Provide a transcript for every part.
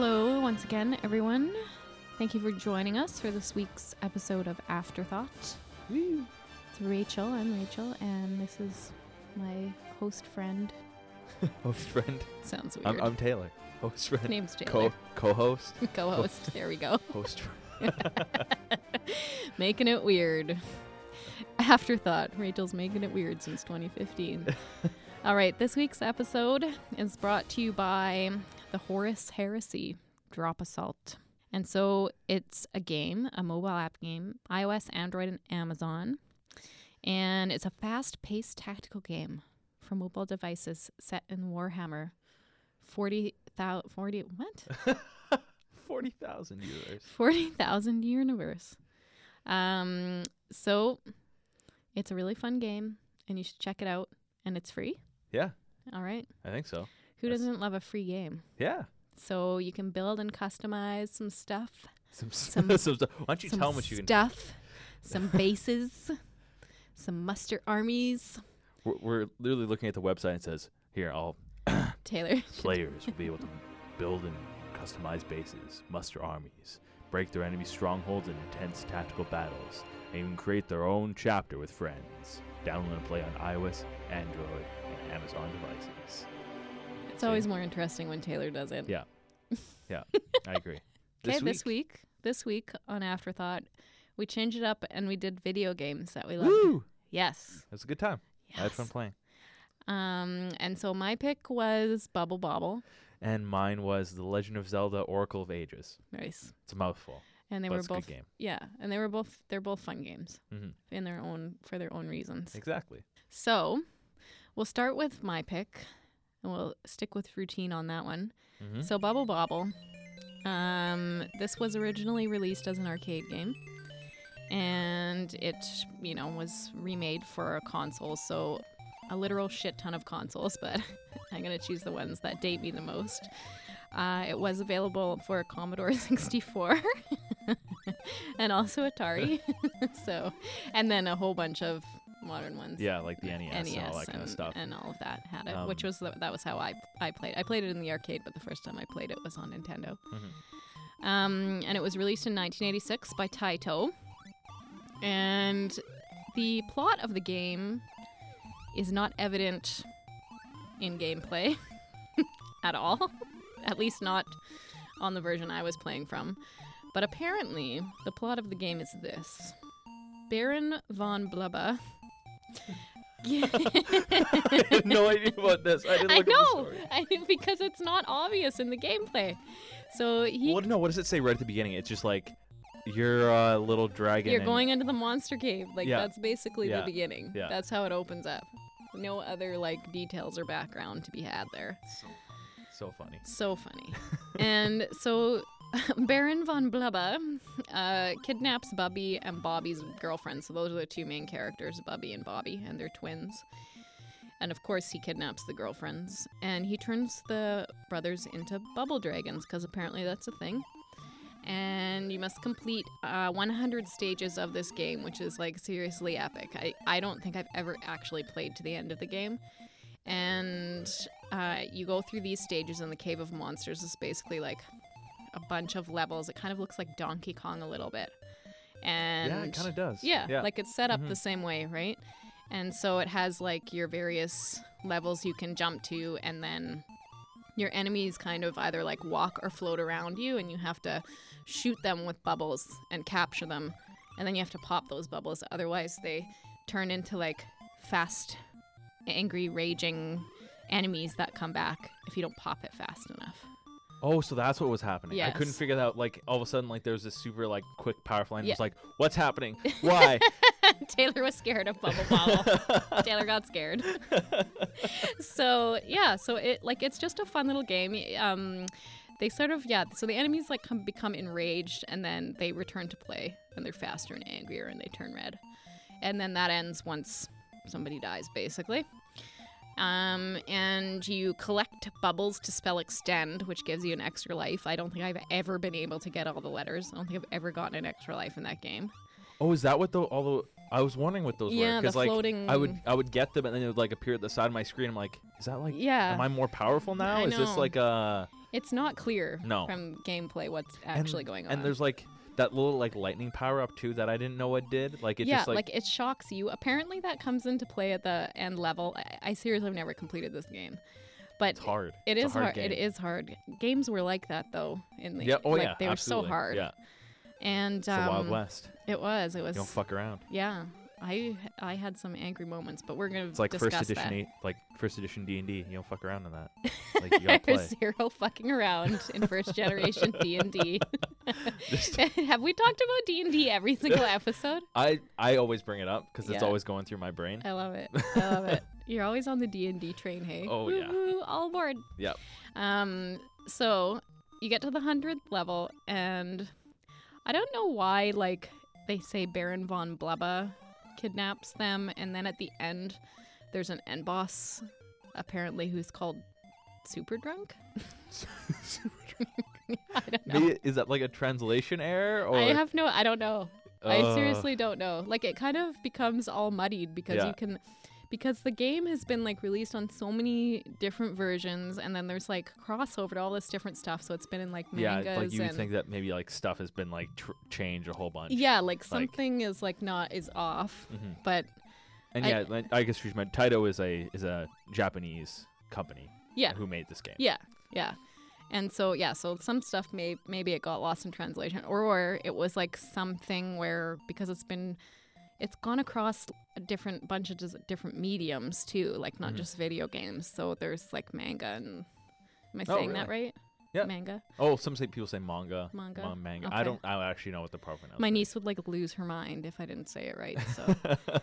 Hello, once again, everyone. Thank you for joining us for this week's episode of Afterthought. It's Rachel. I'm Rachel, and this is my host friend. Host friend. Sounds weird. I'm, I'm Taylor. Host friend. Name's Taylor. Co co-host. Co-host. there we go. Host friend. making it weird. Afterthought. Rachel's making it weird since 2015. All right, this week's episode is brought to you by the Horus Heresy Drop Assault. And so it's a game, a mobile app game, iOS, Android, and Amazon. And it's a fast paced tactical game for mobile devices set in Warhammer 40,000. 40, what? Forty thousand viewers. 40,000 universe. Um, so it's a really fun game and you should check it out and it's free. Yeah, All right. I think so. Who Yes. doesn't love a free game? Yeah. So you can build and customize some stuff, Some, Some- some, some stuff. Why don't you tell them what you can? stuff, some bases, some muster armies. We're, we're literally looking at the website and says, "Here, all Taylor. players will be able to build and customize bases, muster armies, break their enemy strongholds in intense tactical battles, and even create their own chapter with friends. Download and play on iOS, Android, and Amazon devices." It's always more interesting when Taylor does it. Yeah. Yeah, I agree. Okay, this week, this week on Afterthought, we changed it up and we did video games that we loved. Woo! Yes. It was a good time. I had fun playing. Um, and so my pick was Bubble Bobble. And mine was The Legend of Zelda: Oracle of Ages. Nice. It's a mouthful, And they but were it's a both good game. yeah, and they were both they're both fun games hmm in their own for their own reasons. Exactly. So, we'll start with my pick and we'll stick with routine on that one. hmm So Bubble Bobble. Um, this was originally released as an arcade game, and it, you know, was remade for a console. So a literal shit ton of consoles, but I'm gonna choose the ones that date me the most. Uh, it was available for Commodore 64 and also Atari. so, and then a whole bunch of modern ones. Yeah, like the NES, and all that kind and, of stuff. and all of that had it, which Um, was the, that was how I I played. I played it in the arcade, but the first time I played it was on Nintendo. Mhm. Um, and it was released in 1986 by Taito. And the plot of the game is not evident in gameplay at all. At least not on the version I was playing from. But apparently, the plot of the game is this Baron von Blubba. I had no idea about this. I didn't I look up the story. I, because it's not obvious in the gameplay. So he, Well, no. What does it say right at the beginning? It's just like you're a little dragon. you're and- going into the monster cave. Like Yeah. that's basically Yeah. the beginning. Yeah. That's how it opens up. No other like details or background to be had there. So funny. So funny. and so Baron von Blubba uh, kidnaps Bubby and Bobby's girlfriend. So those are the two main characters, Bubby and Bobby, and they're twins. And of course, he kidnaps the girlfriends and he turns the brothers into bubble dragons because apparently that's a thing. And you must complete uh, 100 stages of this game, which is like seriously epic. I, I don't think I've ever actually played to the end of the game. And uh, you go through these stages in the Cave of Monsters. It's basically like a bunch of levels. It kind of looks like Donkey Kong a little bit. And yeah, it kind of does. yeah, Yeah. like it's set up Mhm. the same way, right? And so it has like your various levels you can jump to, and then your enemies kind of either like walk or float around you, and you have to shoot them with bubbles and capture them, and then you have to pop those bubbles. Otherwise, they turn into like fast, angry, raging enemies that come back if you don't pop it fast enough. Oh, so that's what was happening. I couldn't figure that out. Like all of a sudden, like there was this super like quick, power enemy. Yeah. It's like, what's happening? Why? Taylor was scared of Bubble Bobble. Taylor got scared. so yeah, so it like it's just a fun little game. Um, they sort of yeah. So the enemies like come, become enraged, and then they return to play, and they're faster and angrier, and they turn red, and then that ends once somebody dies, basically. Um, and you collect bubbles to spell extend, which gives you an extra life. I don't think I've ever been able to get all the letters. I don't think I've ever gotten an extra life in that game. oh, is that what the all the? I was wondering what those Yeah, were because like floating- I would I would get them and then it would like appear at the side of my screen. I'm like, is that like? Yeah. Am I more powerful now? I Is this like a? It's not clear No. from gameplay what's actually and, going on. And there's like that little like lightning power up too that I didn't know what did. Like it yeah, just like, it shocks you. Apparently, that comes into play at the end level. I, I seriously have never completed this game, but it's hard. it It's a hard hard. It is hard. Games were like that though. In the Yeah. Oh like, yeah. they were absolutely. so hard. Yeah. And the Wild um, West. it was. It was. You don't fuck around. yeah. I I had some angry moments, but we're gonna It's like discuss first edition, that. eight, like first edition D and D. You don't fuck around in that. Like you gotta There's play. zero fucking around in first generation D and D. Have we talked about D and D every single episode? I I always bring it up because it's always going through my brain. I love it. I love it. You're always on the D and D train, hey? Oh, yeah. Woo-hoo, all aboard. Yep. Um. So you get to the hundredth level, and I don't know why. Like they say, Baron von Blubba kidnaps them, and then at the end, there's an end boss, apparently, who's called Super Drunk. I don't know. Maybe, is that like a translation error or? I have no. I don't know. I Uh, seriously don't know. Like it kind of becomes all muddied because Yeah. you can because the game has been like released on so many different versions and then there's like crossover to all this different stuff so it's been in like mangas Yeah, like you would and think that maybe like stuff has been like tr- changed a whole bunch. yeah like something is like not is off hmm but And I- yeah, I guess she's meant Taito is a is a Japanese company yeah who made this game. yeah yeah and so yeah so some stuff may maybe it got lost in translation or, or it was like something where because it's been it's gone across a different bunch of different mediums too like not Mhm. just video games so there's like manga and am i Oh, saying that right Yeah. manga Oh, some say people say manga. Manga? mon- manga. Okay. I don't. I don't actually know what the proper my niece would like lose her mind if i didn't say it right so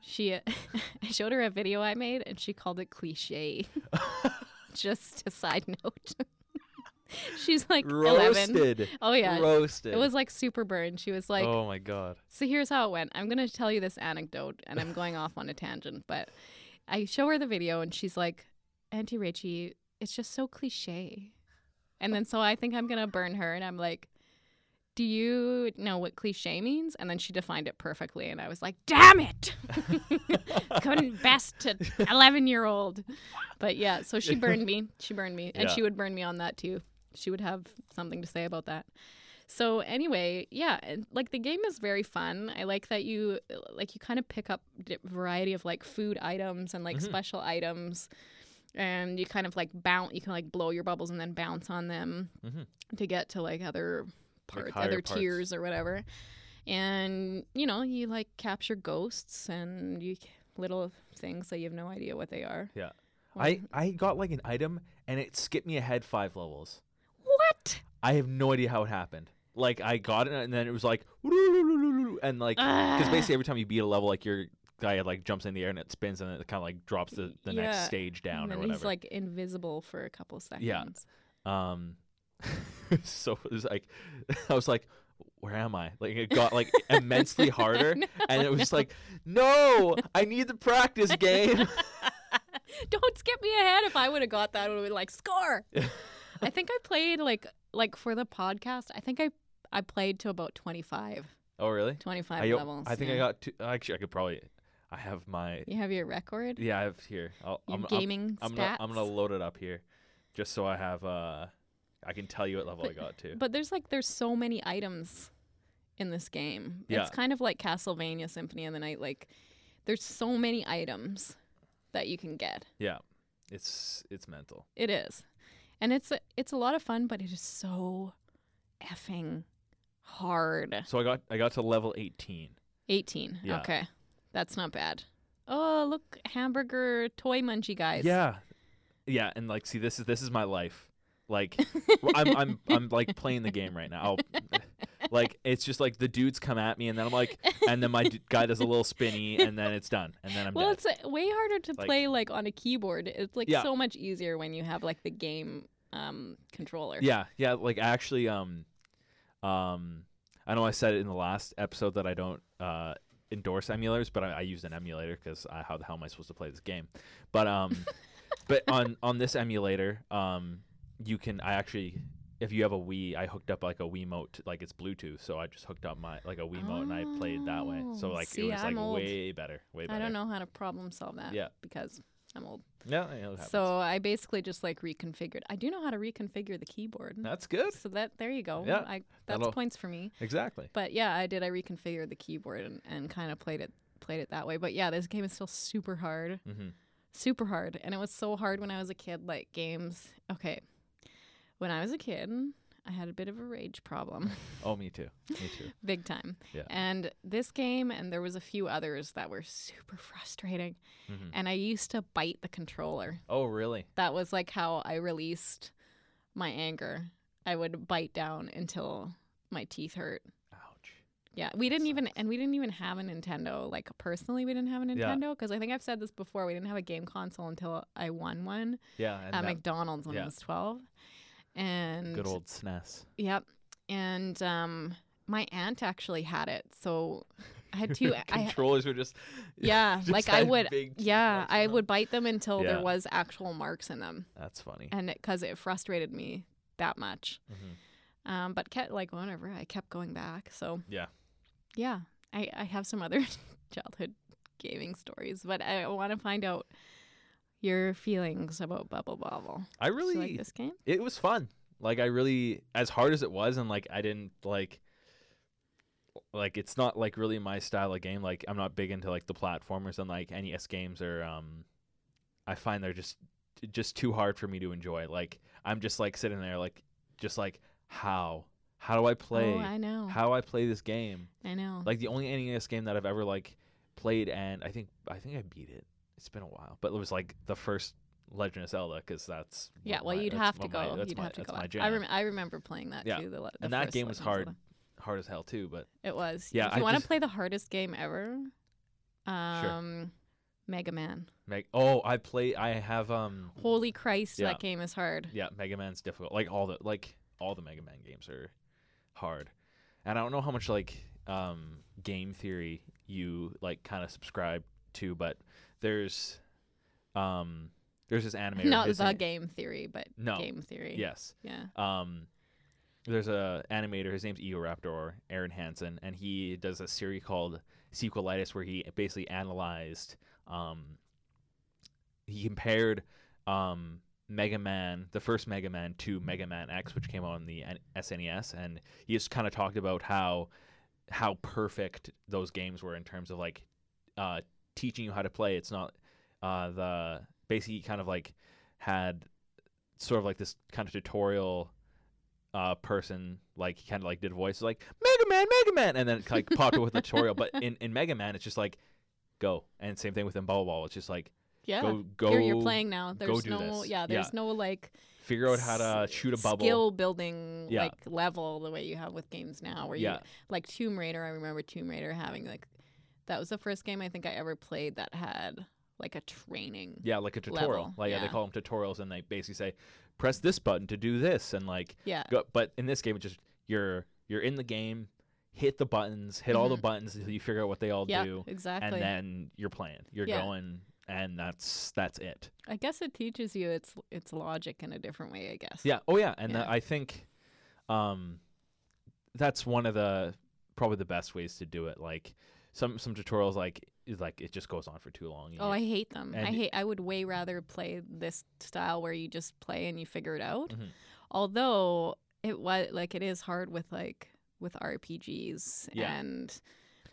she i showed her a video i made and she called it cliche just a side note she's like 11 Roasted. oh yeah Roasted. It was like super burned. She was like, oh my god. so here's how it went. I'm going to tell you this anecdote and I'm going off on a tangent, but I show her the video and she's like, Auntie Richie, it's just so cliche. And then so I think I'm going to burn her and I'm like, do you know what cliche means? And then she defined it perfectly. And I was like, damn it. Couldn't best to 11 year old. But yeah, so she burned me. She burned me. And Yeah. she would burn me on that too. She would have something to say about that. So anyway, yeah, and, like the game is very fun. I like that you like you kind of pick up variety of like food items and like Mhm. special items, and you kind of like bounce. You can like blow your bubbles and then bounce on them Mhm. to get to like other parts, higher other parts. tiers or whatever. And you know, you like capture ghosts and you little things that you have no idea what they are. Yeah. Or- I I got like an item and it skipped me ahead five levels. I have no idea how it happened. Like I got it and then it was like and like because Ah. basically every time you beat a level, like your guy like jumps in the air and it spins and it kind of like drops the, the Yeah. next stage down and or whatever. he's like invisible for a couple seconds. Yeah. um, so it was like I was like, where am I? Like it got like immensely harder, No, and it was no. like, no, I need the practice game. Don't skip me ahead. If I would have got that, I would have been like score. I think I played like like for the podcast. I think I I played to about 25, oh really? 25 I, o- levels. I think I got two. Actually, I could probably. I have my. You have your record. Yeah, I have here. I'll, Your I'm, I'm- gaming I'm, stats. gonna, I'm gonna load it up here, just so I have. Uh, I can tell you what level I got to. But there's like there's so many items in this game. Yeah. It's kind of like Castlevania Symphony of the Night. Like there's so many items that you can get. yeah, it's it's mental. It is. And it's a, it's a lot of fun, but it is so effing hard. So I got I got to level 18. 18. Yeah. Okay. That's not bad. Oh, look, hamburger toy munchie guys. Yeah, yeah, and like, see, this is this is my life. Like, I'm I'm I'm like playing the game right now. Like, it's just like the dudes come at me, and then I'm like, and then my d- guy does a little spinny, and then it's done, and then I'm like, well, dead. it's uh, way harder to Like- play like on a keyboard. It's like Yeah. so much easier when you have like the game um controller. Yeah, yeah. Like actually, um, um, I know I said it in the last episode that I don't uh endorse emulators, but I, I used an emulator because how the hell am I supposed to play this game? But um, but on on this emulator, um, you can I actually. If you have a Wii, I hooked up like a Wiimote, to- like it's Bluetooth, so I just hooked up my like a Wii Wiimote and I played that way. So Oh, like see, it was like I'm old. way better, way better. I don't know how to problem solve that. Yeah. Because I'm old. Yeah, yeah. So I basically just like reconfigured. I do know how to reconfigure the keyboard. that's good. So that there you go. Yeah, I that's that'll- points for me. Exactly. But yeah, I did. I reconfigured the keyboard and, and kind of played it played it that way. But yeah, this game is still super hard, Mm-hmm. super hard, and it was so hard when I was a kid. Like games. Okay, when I was a kid, I had a bit of a rage problem, Oh, me too. Me too. big time. Yeah. And this game, and there was a few others that were super frustrating. hmm And I used to bite the controller. Oh, really? That was like how I released my anger. I would bite down until my teeth hurt. Ouch. Yeah, we didn't even, and we didn't even have a Nintendo. Like personally, we didn't have a Nintendo because I think I've said this before. We didn't have a game console until I won one Yeah. At that McDonald's when yeah. I was twelve. And good old SNES. yep, and um, my aunt actually had it, so I had two. I, Controllers were just. yeah, just like I would. Yeah, I would bite them until Yeah. there was actual marks in them, That's funny. and because it, frustrated me that much. hmm Um, but kept like whatever. I kept going back. So Yeah. yeah, I I have some other childhood gaming stories, but I want to find out your feelings about Bubble Bobble. I really. like this game? it was fun. Like I really, as hard as it was, and like I didn't like, like it's not like really my style of game. Like I'm not big into like the platformers and like NES games are. Um, I find they're just just too hard for me to enjoy. Like I'm just like sitting there, like just like how how do I play? Oh, I know. How do I play this game? I know. Like the only NES game that I've ever like played, and I think I think I beat it. It's been a while, but it was like the first Legend of Zelda because that's yeah, well, my- you'd have to my- go. you'd my- have to go. my I rem- I remember playing that Yeah. too. The, the and that game was hard, Zelda. hard as hell too. But It was. Yeah, If you want to just- play the hardest game ever, um, Mega Man. Meg- oh, I play. I have um. Holy Christ, Yeah. that game is hard. Yeah, Mega Man's difficult. Like all the like all the Mega Man games are hard, and I don't know how much like um game theory you like kind of subscribe to, but there's um there's this animator. Not the name- game theory, but No. game theory. Yes. Yeah. Um, there's a animator. His name's Egoraptor, Arin Hanson, and he does a series called Sequelitis, where he basically analyzed. Um, he compared um, Mega Man, the first Mega Man, to Mega Man X, which came out on the SNES, and he just kind of talked about how how perfect those games were in terms of like uh, teaching you how to play. It's not uh, the basically kind of like had sort of like this kind of tutorial uh person like he kind of like did voices like Mega Man, Mega Man, and then it like popped up with a tutorial. But in in Mega Man, it's just like go, and same thing with in Bubble Ball. It's just like Yeah. go go you're, you're playing now. There's no this. yeah, Yeah. there's no like figure out how to shoot a bubble. skill building Yeah. like level the way you have with games now where Yeah. you like Tomb Raider, I remember Tomb Raider having like that was the first game I think I ever played that had like a training. Yeah, like a tutorial. level, Like yeah. they call them tutorials, and they basically say press this button to do this, and like Yeah. go. But in this game, it's just you're you're in the game, hit the buttons, hit all the Mhm. buttons until you figure out what they all Yeah, do, exactly. and then you're playing. You're Yeah. going, and that's that's it. I guess it teaches you its its logic in a different way, I guess. Yeah. Oh yeah. And Yeah. that- I think, um, that's one of the probably the best ways to do it. Like some some tutorials, like is like it just goes on for too long. Oh, I hate them. I hate. I would way rather play this style where you just play and you figure it out. Mhm. Although it was like it is hard with like with RPGs Yeah. and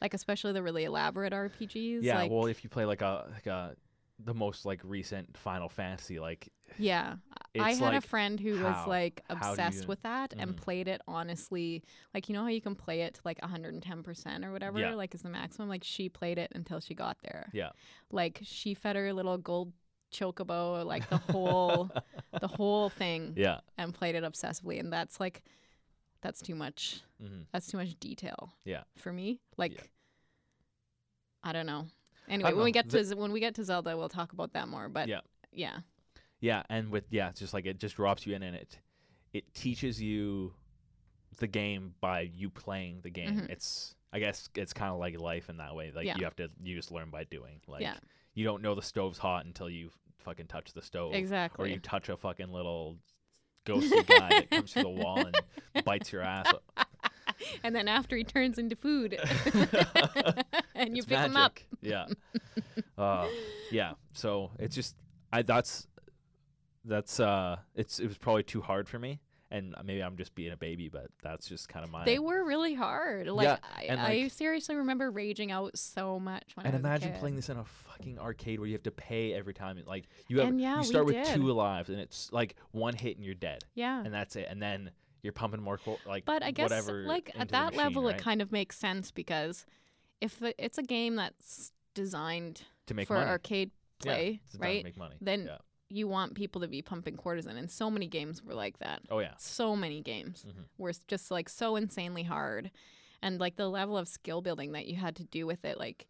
like especially the really elaborate RPGs. yeah. Like, well, if you play like a like a the most like recent Final Fantasy, like yeah. I had like a friend who was like obsessed you- with that and Mhm. played it honestly. Like you know how you can play it to like 110% or whatever, Yeah. like is the maximum. Like she played it until she got there. Yeah. Like she fed her little gold chocobo like the whole the whole thing yeah. and played it obsessively and that's like that's too much. hmm That's too much detail. Yeah. For me, like Yeah. I don't know. Anyway, don't when we know. get to when we get to Zelda, we'll talk about that more. But Yeah. yeah, Yeah, and with yeah, it's just like it just drops you in, and it it teaches you the game by you playing the game. Mhm. It's I guess it's kind of like life in that way. Like Yeah. you have to you just learn by doing. Like Yeah. you don't know the stove's hot until you fucking touch the stove, exactly. or you touch a fucking little ghosty guy that comes through the wall and bites your ass. and then after he turns into food, and you It's pick him up. Yeah. uh, yeah. So it's just I that's that's uh it's it was probably too hard for me and maybe I'm just being a baby but that's just kind of my They were really hard. Like, Yeah, I, and, I like- seriously remember raging out so much when and I was imagine playing this in a fucking arcade where you have to pay every time like you have yeah, you start with did. two lives and it's like one hit and you're dead Yeah. and that's it and then you're pumping more co- like But I guess, whatever like at that machine, level, right? it kind of makes sense because if it- it's a game that's designed to make for money arcade Yeah, play, to right? make money Then yeah. You want people to be pumping in, and so many games were like that. oh yeah So many games Mhm. were just like so insanely hard, and like the level of skill building that you had to do with it, like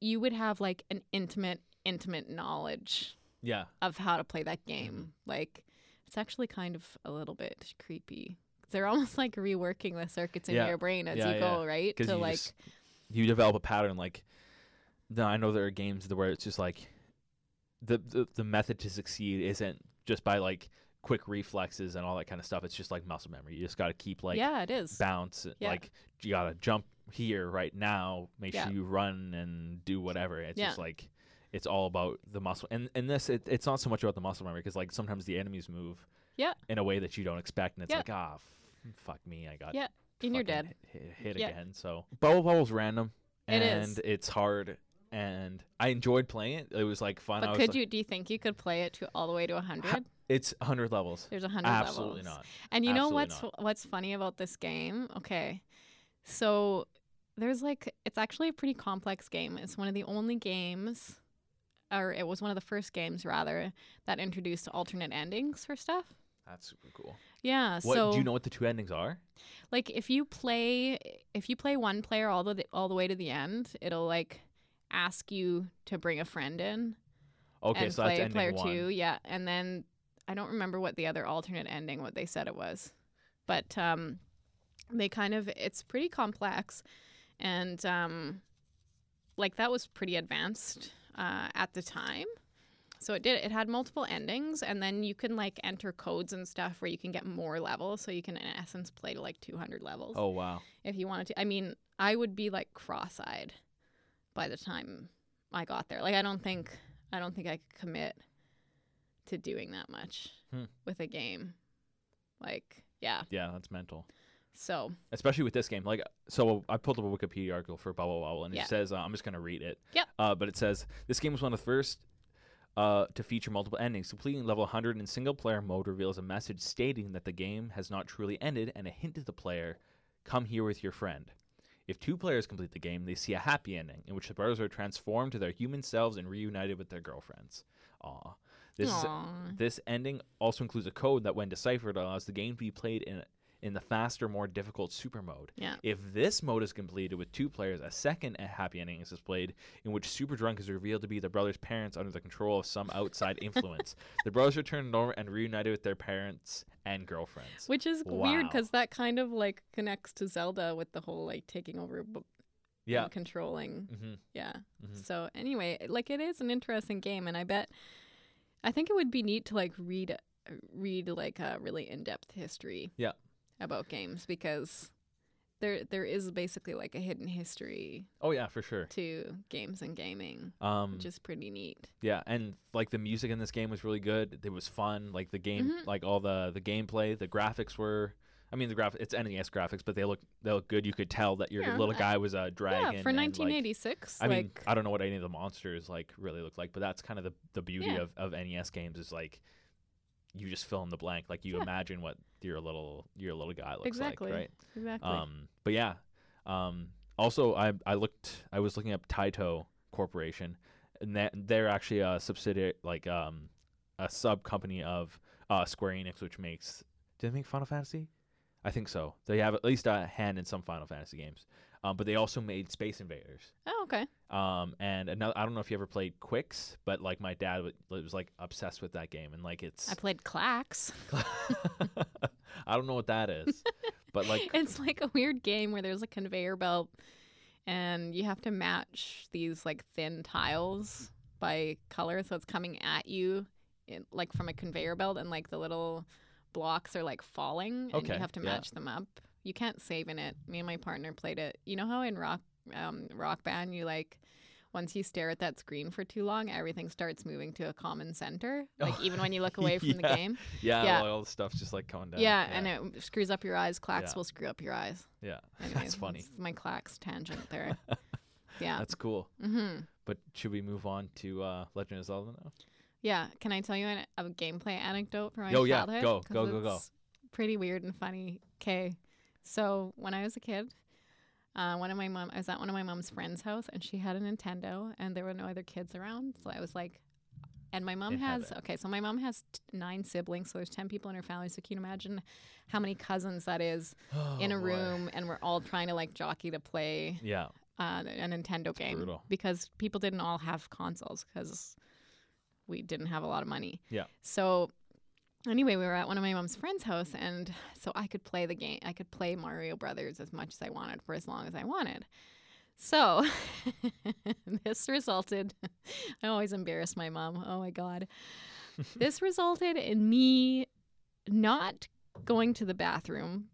you would have like an intimate, intimate knowledge yeah of how to play that Mm-hmm. game. Like it's actually kind of a little bit creepy. They're almost like reworking the circuits in Yeah. your brain as Yeah, you yeah. go, right? To you like just, you develop a pattern like no i know there are games where it's just like the, the the method to succeed isn't just by like quick reflexes and all that kind of stuff it's just like muscle memory you just got to keep like yeah, it is. bounce Yeah. like you got to jump here right now make Yeah. sure you run and do whatever it's Yeah. just like it's all about the muscle and in this it, it's not so much about the muscle memory because like sometimes the enemies move Yeah. in a way that you don't expect and it's like ah f- fuck me i got Yeah, and you're dead. hit, hit again. So Bubble Bubble's random and is. it's hard and I enjoyed playing it. It was like fun. I But could like- you? Do you think you could play it to all the way to hundred? It's 100 levels. There's a hundred Absolutely levels. not. And you know what's not. what's funny about this game? Okay, so there's like it's actually a pretty complex game. It's one of the only games, or it was one of the first games rather that introduced alternate endings for stuff. That's super cool. Yeah. What so do you know what the two endings are? like if you play if you play one player all the all the way to the end, it'll like ask you to bring a friend in Okay, and so play that's ending player one. two. Yeah, and then I don't remember what the other alternate ending what they said it was, but um, they kind of it's pretty complex, and um, like that was pretty advanced uh, at the time. So it did. It had multiple endings, and then you can like enter codes and stuff where you can get more levels. So you can, in essence, play to like 200 levels Oh wow. if you wanted to. I mean, I would be like cross-eyed by the time I got there. Like I don't think I don't think I could commit to doing that much Hmm. with a game. Like, yeah. Yeah, that's mental. So, Especially with this game. Like, so I pulled up a Wikipedia article for Bubble Bobble, and Yeah. it says, uh, I'm just going to read it. Yep. Uh, but it says, this game was one of the first uh, to feature multiple endings. Completing level 100 in single player mode reveals a message stating that the game has not truly ended and a hint to the player, come here with your friend. If two players complete the game, they see a happy ending in which the brothers are transformed to their human selves and reunited with their girlfriends. Aw. This is this ending also includes a code that, when deciphered, allows the game to be played in in the faster, more difficult super mode. Yeah. If this mode is completed with two players, a second happy ending is displayed in which Super Drunk is revealed to be the brothers' parents under the control of some outside influence. The brothers return over and reunited with their parents and girlfriends. Which is weird because that kind of like connects to Zelda with the whole like taking over b- Yeah. controlling. hmm Yeah. Mhm. So anyway, like it is an interesting game, and I bet I think it would be neat to like read read like a really in depth history. Yeah. About games because there there is basically like a hidden history Oh yeah, for sure. to games and gaming, Um, which is pretty neat. Yeah, and like the music in this game was really good. It was fun. Like the game, Mhm. like all the the gameplay, the graphics were. I mean, the graph it's NES graphics, but they look they look good. You could tell that your Yeah, little guy was a dragon. yeah, for and, like, 1986, I like mean, I don't know what any of the monsters like really look like, but that's kind of the the beauty Yeah. of of NES games is like you just fill in the blank. Like you Yeah. imagine what your little your little guy looks Exactly. like, right? exactly. Um, but yeah. Um, also, I I looked. I was looking up Taito Corporation, and that they're actually a subsidiary, like um, a sub company of uh, Square Enix, which makes. Do they make Final Fantasy? I think so. They have at least a hand in some Final Fantasy games. Um, but they also made Space Invaders. oh, okay. Um, and another, I don't know if you ever played Qix, but like my dad wa- was like obsessed with that game, and like it's. I played Klax. I don't know what that is, but like it's like a weird game where there's a conveyor belt and you have to match these like thin tiles by color so it's coming at you in, like from a conveyor belt and like the little blocks are like falling and Okay, you have to yeah. match them up you can't save in it me and my partner played it you know how in rock um, rock band you like once you stare at that screen for too long, everything starts moving to a common center. Like even when you look away from the game. Yeah, Yeah. well, all the stuff's just like coming down. Yeah, and it screws up your eyes. Klax Yeah. will screw up your eyes. yeah, Anyways, that's funny. that's my Klax tangent there. yeah. That's cool. mm-hmm. But should we move on to uh, Legend of Zelda now? Yeah. Can I tell you an, a gameplay anecdote from my Oh, yeah. childhood? Go, 'Cause go, go, go. it's Pretty weird and funny. Okay. So when I was a kid, uh, one of my mom, I was at one of my mom's friend's house, and she had a Nintendo, and there were no other kids around. So I was like, and my mom In has okay. So my mom has t- nine siblings, so there's ten people in her family. So can you imagine how many cousins that is in Oh, a boy. room, and we're all trying to like jockey to play Yeah. uh, a Nintendo game brutal. because people didn't all have consoles because we didn't have a lot of money. Yeah. So anyway, we were at one of my mom's friend's house, and so I could play the game. I could play Mario Brothers as much as I wanted for as long as I wanted. So this resulted. I always embarrass my mom. Oh my god. this resulted in me not going to the bathroom.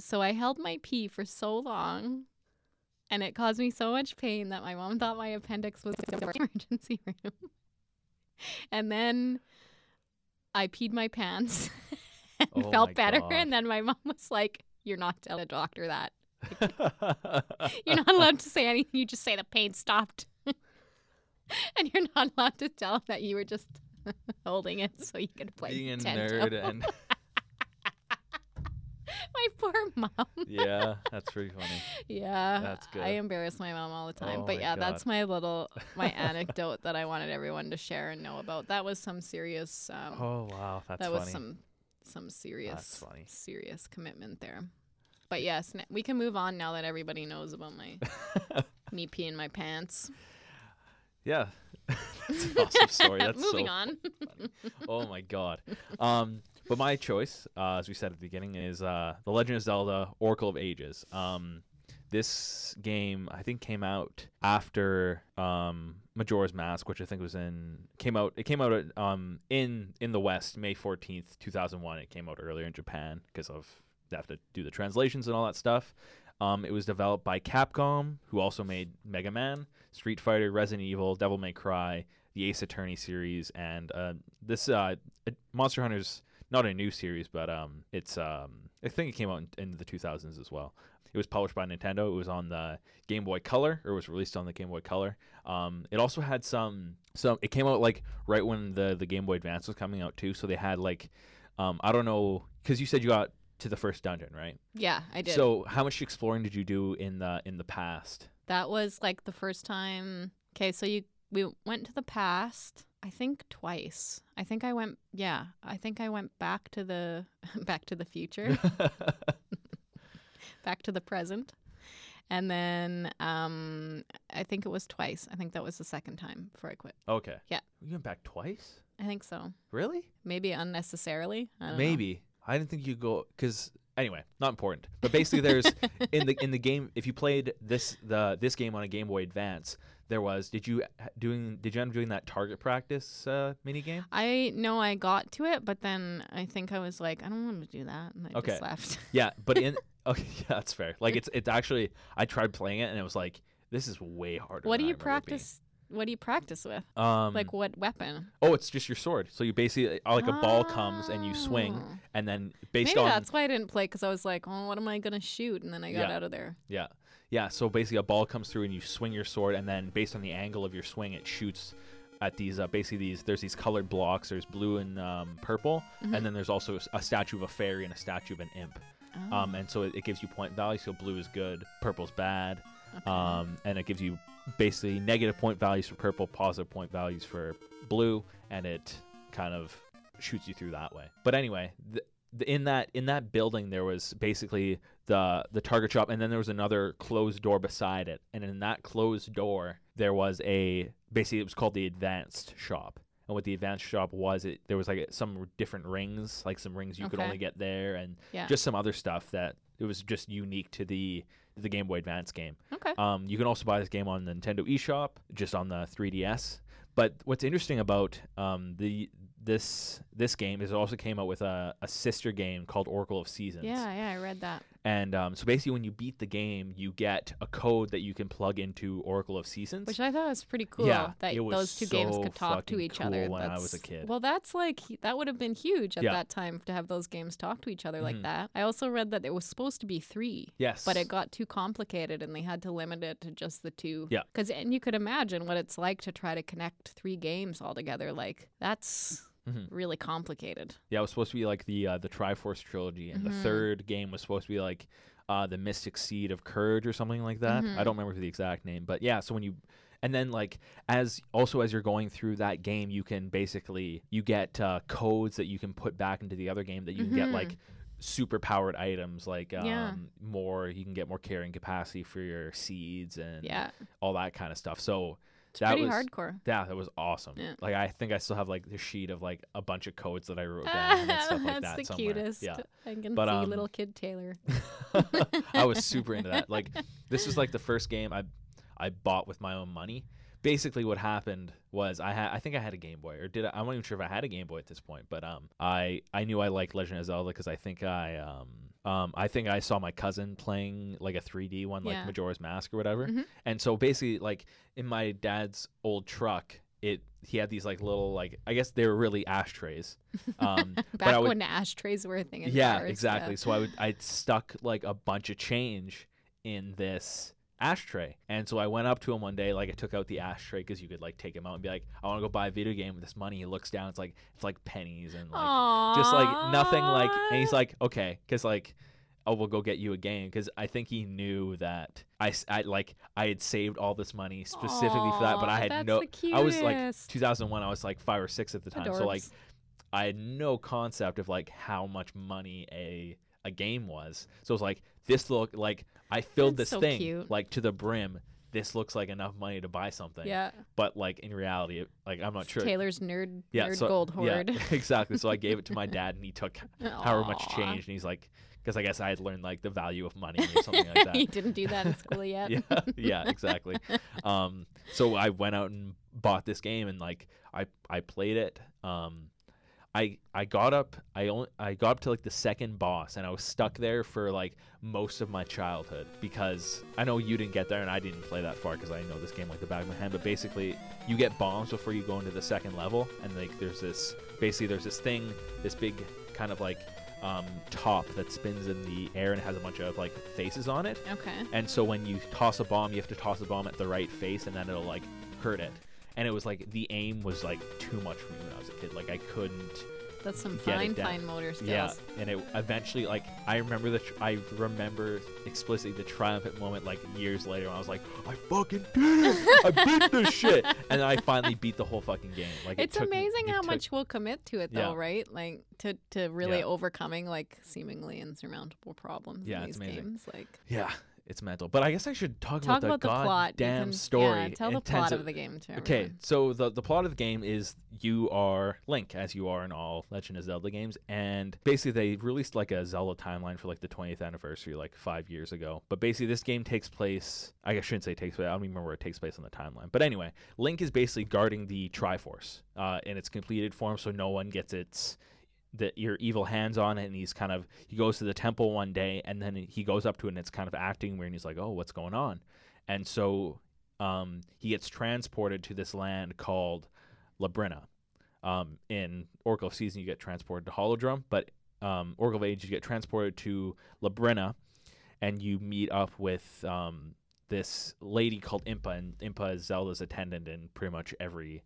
So I held my pee for so long and it caused me so much pain that my mom thought my appendix was in the emergency room. and then I peed my pants and Oh felt better. God. And then my mom was like, You're not telling a doctor that. You're not allowed to say anything. You just say the pain stopped. and you're not allowed to tell that you were just holding it so you could play Being a nerd and my poor mom. yeah, that's pretty funny. Yeah, That's good. I embarrass my mom all the time. Oh but yeah, that's my little my anecdote that I wanted everyone to share and know about. That was some serious. Um, Oh wow, that's that funny. was some some serious funny. serious commitment there. But yes, we can move on now that everybody knows about my me peeing my pants. yeah, that's an awesome story. That's Moving so on. oh my god. Um, but my choice, uh, as we said at the beginning, is uh, The Legend of Zelda: Oracle of Ages. Um, this game I think came out after um, Majora's Mask, which I think was in came out. It came out um, in in the West May fourteenth, two thousand one. It came out earlier in Japan because of they have to do the translations and all that stuff. Um, it was developed by Capcom, who also made Mega Man, Street Fighter, Resident Evil, Devil May Cry, the Ace Attorney series, and uh, this uh, Monster Hunter's not a new series, but um, it's um, I think it came out in, in the 2000s as well. It was published by Nintendo. It was on the Game Boy Color, or was released on the Game Boy Color. Um, it also had some some. It came out like right when the the Game Boy Advance was coming out too. So they had like, um, I don't know, because you said you got to the first dungeon, right? yeah, I did. So how much exploring did you do in the in the past? That was like the first time. Okay, so you we went to the past. I think twice. I think I went. Yeah, I think I went back to the back to the future, back to the present, and then um, I think it was twice. I think that was the second time before I quit. okay. Yeah. You went back twice? I think so. Really? Maybe unnecessarily. I don't know. Maybe. I didn't think you go because anyway, not important. But basically, there's in the in the game. If you played this the this game on a Game Boy Advance, there was. Did you doing? Did you end up doing that target practice uh, mini game? I know I got to it, but then I think I was like, I don't want to do that, and I Okay. just left. Yeah, but in okay, yeah, that's fair. Like it's it's actually I tried playing it and it was like this is way harder. what do you remember being. practice? What do you practice with? Um, like what weapon? oh, it's just your sword. So you basically uh, like a ball comes and you swing, Oh. and then based Maybe on that's why I didn't play because I was like, oh, what am I gonna shoot? And then I got Yeah. out of there. Yeah. Yeah. So basically, a ball comes through and you swing your sword, and then based on the angle of your swing, it shoots at these. Uh, basically, these there's these colored blocks. There's blue and um, purple, Mhm. and then there's also a statue of a fairy and a statue of an imp. Oh, Um, and so it, it gives you point value. So blue is good, purple's bad, okay. um, and it gives you basically negative point values for purple, positive point values for blue, and it kind of shoots you through that way. But anyway, th- in that in that building there was basically the the target shop, and then there was another closed door beside it, and in that closed door there was a basically it was called the advanced shop. And what the advanced shop was, it there was like some different rings, like some rings you could only get there, and yeah. just some other stuff that it was just unique to the the Game Boy Advance game. okay. Um, you can also buy this game on the Nintendo eShop, just on the 3DS. But what's interesting about um, the this this game is it also came out with a, a sister game called Oracle of Seasons. yeah, yeah, I read that. And um, so basically, when you beat the game, you get a code that you can plug into Oracle of Seasons. Which I thought was pretty cool Yeah, that those two games could talk to each other. cool when I was a kid. Well, that's like that would have been huge at Yeah. that time to have those games talk to each other like Mhm. that. I also read that it was supposed to be three. yes, But it got too complicated and they had to limit it to just the two. Yeah. Because, and you could imagine what it's like to try to connect three games all together. Like, that's Mhm. really complicated. Yeah, it was supposed to be like the uh, the Triforce trilogy, and Mhm. the third game was supposed to be like uh, the Mystic Seed of Courage or something like that. Mhm. I don't remember the exact name, but yeah. So when you and then like as also as you're going through that game, you can basically you get uh, codes that you can put back into the other game that you can get like super powered items like um, Yeah. more you can get more carrying capacity for your seeds and Yeah. all that kind of stuff so It's That pretty was- hardcore. yeah that was awesome Yeah. like i think i still have like the sheet of like a bunch of codes that i wrote down and stuff like That's that the somewhere. cutest. yeah I can But, see um, little kid Taylor. I was super into that. Like this is like the first game I I bought with my own money. Basically, what happened was I had I think I had a Game Boy or did I, I'm not even sure if I had a Game Boy at this point, but um I I knew I liked Legend of Zelda because I think I um um I think I saw my cousin playing like a 3D one like Yeah. Majora's Mask or whatever, Mhm. and so basically like in my dad's old truck. It he had these like little like I guess they were really ashtrays, um, but Back I would when ashtrays were a thing in yeah, cars, exactly. So I would I stuck like a bunch of change in this ashtray, and so I went up to him one day, like I took out the ashtray because you could like take him out and be like, I want to go buy a video game with this money. He looks down, it's like it's like pennies and like just like nothing like, and he's like, okay, because like. Oh, we'll go get you a game because I think he knew that I, I like I had saved all this money specifically for that, but I had no. I was like 2001. I was like five or six at the time, so like I had no concept of like how much money a a game was. So it was like this look like I filled That's this so thing cute. like to the brim. This looks like enough money to buy something. yeah, But like in reality, it, like I'm not it's sure. Taylor's nerd yeah, nerd so, gold yeah, hoard. exactly. So I gave it to my dad, and he took however much change, and he's like, because I guess I had learned like the value of money or something like that. he didn't do that in school yet. yeah, yeah, exactly. Um, so I went out and bought this game, and like I I played it. Um, I I got up I only I got up to like the second boss, and I was stuck there for like most of my childhood because I know you didn't get there, and I didn't play that far because I know this game like the back of my hand. But basically, you get bombs before you go into the second level, and like there's this basically there's this thing, this big kind of like um, top that spins in the air and it has a bunch of like faces on it. Okay. And so when you toss a bomb, you have to toss a bomb at the right face, and then it'll like hurt it. And it was like the aim was like too much for me when I was a kid. Like I couldn't. That's some it fine, fine motor skills. Yeah. And it eventually like I remember the tr- I remember explicitly the triumphant moment like years later when I was like I fucking did it! I beat this shit! And then I finally beat the whole fucking game. Like it It's took me- amazing it how took- much we'll commit to it, though, Yeah. right? Like to to really Yeah. overcoming like seemingly insurmountable problems Yeah, in these games. Like Yeah, it's mental. But I guess I should talk, talk about about the, the plot. Goddamn can- story. Yeah, tell the plot terms of the game too. Okay, everyone. so the the plot of the game is you are Link, as you are in all Legend of Zelda games, and basically they released like a Zelda timeline for like the 20th anniversary, like five years ago. But basically, this game takes place. I guess I shouldn't say takes place. I don't even remember where it takes place on the timeline. But anyway, Link is basically guarding the Triforce uh, in its completed form, so no one gets its the your evil hands on it and he's kind of he goes to the temple one day and then he goes up to it and it's kind of acting weird and he's like oh what's going on and so um, he gets transported to this land called Labrynna. Um, in Oracle of Season, you get transported to Holodrum, but um, Oracle of Age, you get transported to Labrynna, and you meet up with um, this lady called Impa, and Impa is Zelda's attendant in pretty much every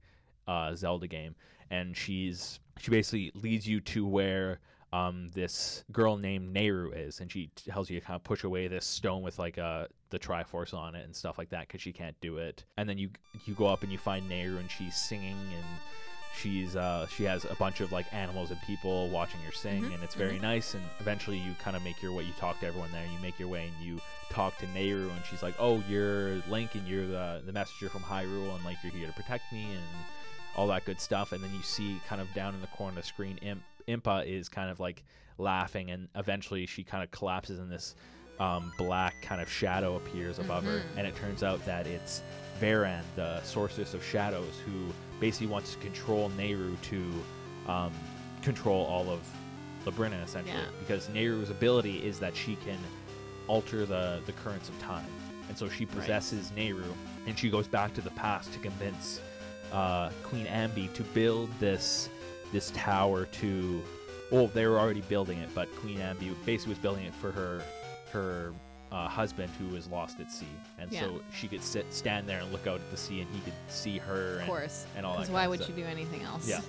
uh, Zelda game, and she's she basically leads you to where um, this girl named Nayru is, and she tells you to kind of push away this stone with like uh, the Triforce on it and stuff like that because she can't do it. And then you you go up and you find Nayru, and she's singing, and she's uh, she has a bunch of like animals and people watching her sing, Mhm, and it's very nice. And eventually, you kind of make your way. You talk to everyone there. You make your way, and you talk to Nayru, and she's like, "Oh, you're Link, and you're the the messenger from Hyrule, and like you're here to protect me, and all that good stuff." And then you see kind of down in the corner of the screen, Imp, Impa is kind of like laughing, and eventually she kind of collapses and this um, black kind of shadow appears above her, Mhm. and it turns out that it's Veran, the sorceress of shadows, who basically wants to control Nayru to um, control all of Labrynna, essentially. Yeah. Because Nayru's ability is that she can alter the the currents of time, and so she possesses Nehru, and she goes back to the past to convince uh, Queen Ambi to build this this tower to. Well, they were already building it, but Queen Ambi basically was building it for her her uh, husband who was lost at sea, and Yeah. so she could sit stand there and look out at the sea, and he could see her. Of and, course. and all that Because why would stuff. you do anything else? Yeah,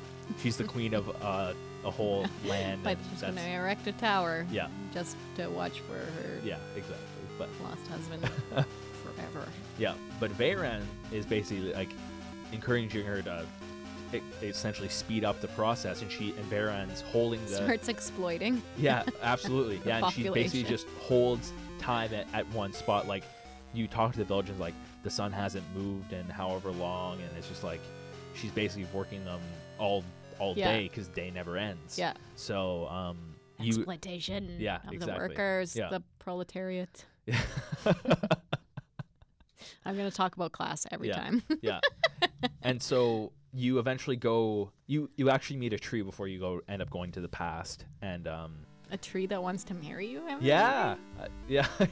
she's the queen of uh, a whole land. But she's gonna erect a tower. Yeah. Just to watch for her Yeah, exactly. But lost husband forever. yeah, but Veran is basically like encouraging her to e- essentially speed up the process, and she and Veran's holding the Starts exploiting. yeah, absolutely, yeah, and she basically just holds time at, at one spot. Like you talk to the villagers, like the sun hasn't moved in however long, and it's just like she's basically working them all all Yeah. day because day never ends. Yeah. So um, you Exploitation Yeah, of exactly. the workers, Yeah. the proletariat. I'm gonna talk about class every Yeah. time. yeah and so you eventually go you you actually meet a tree before you go end up going to the past and um a tree that wants to marry you. Emily? yeah uh, yeah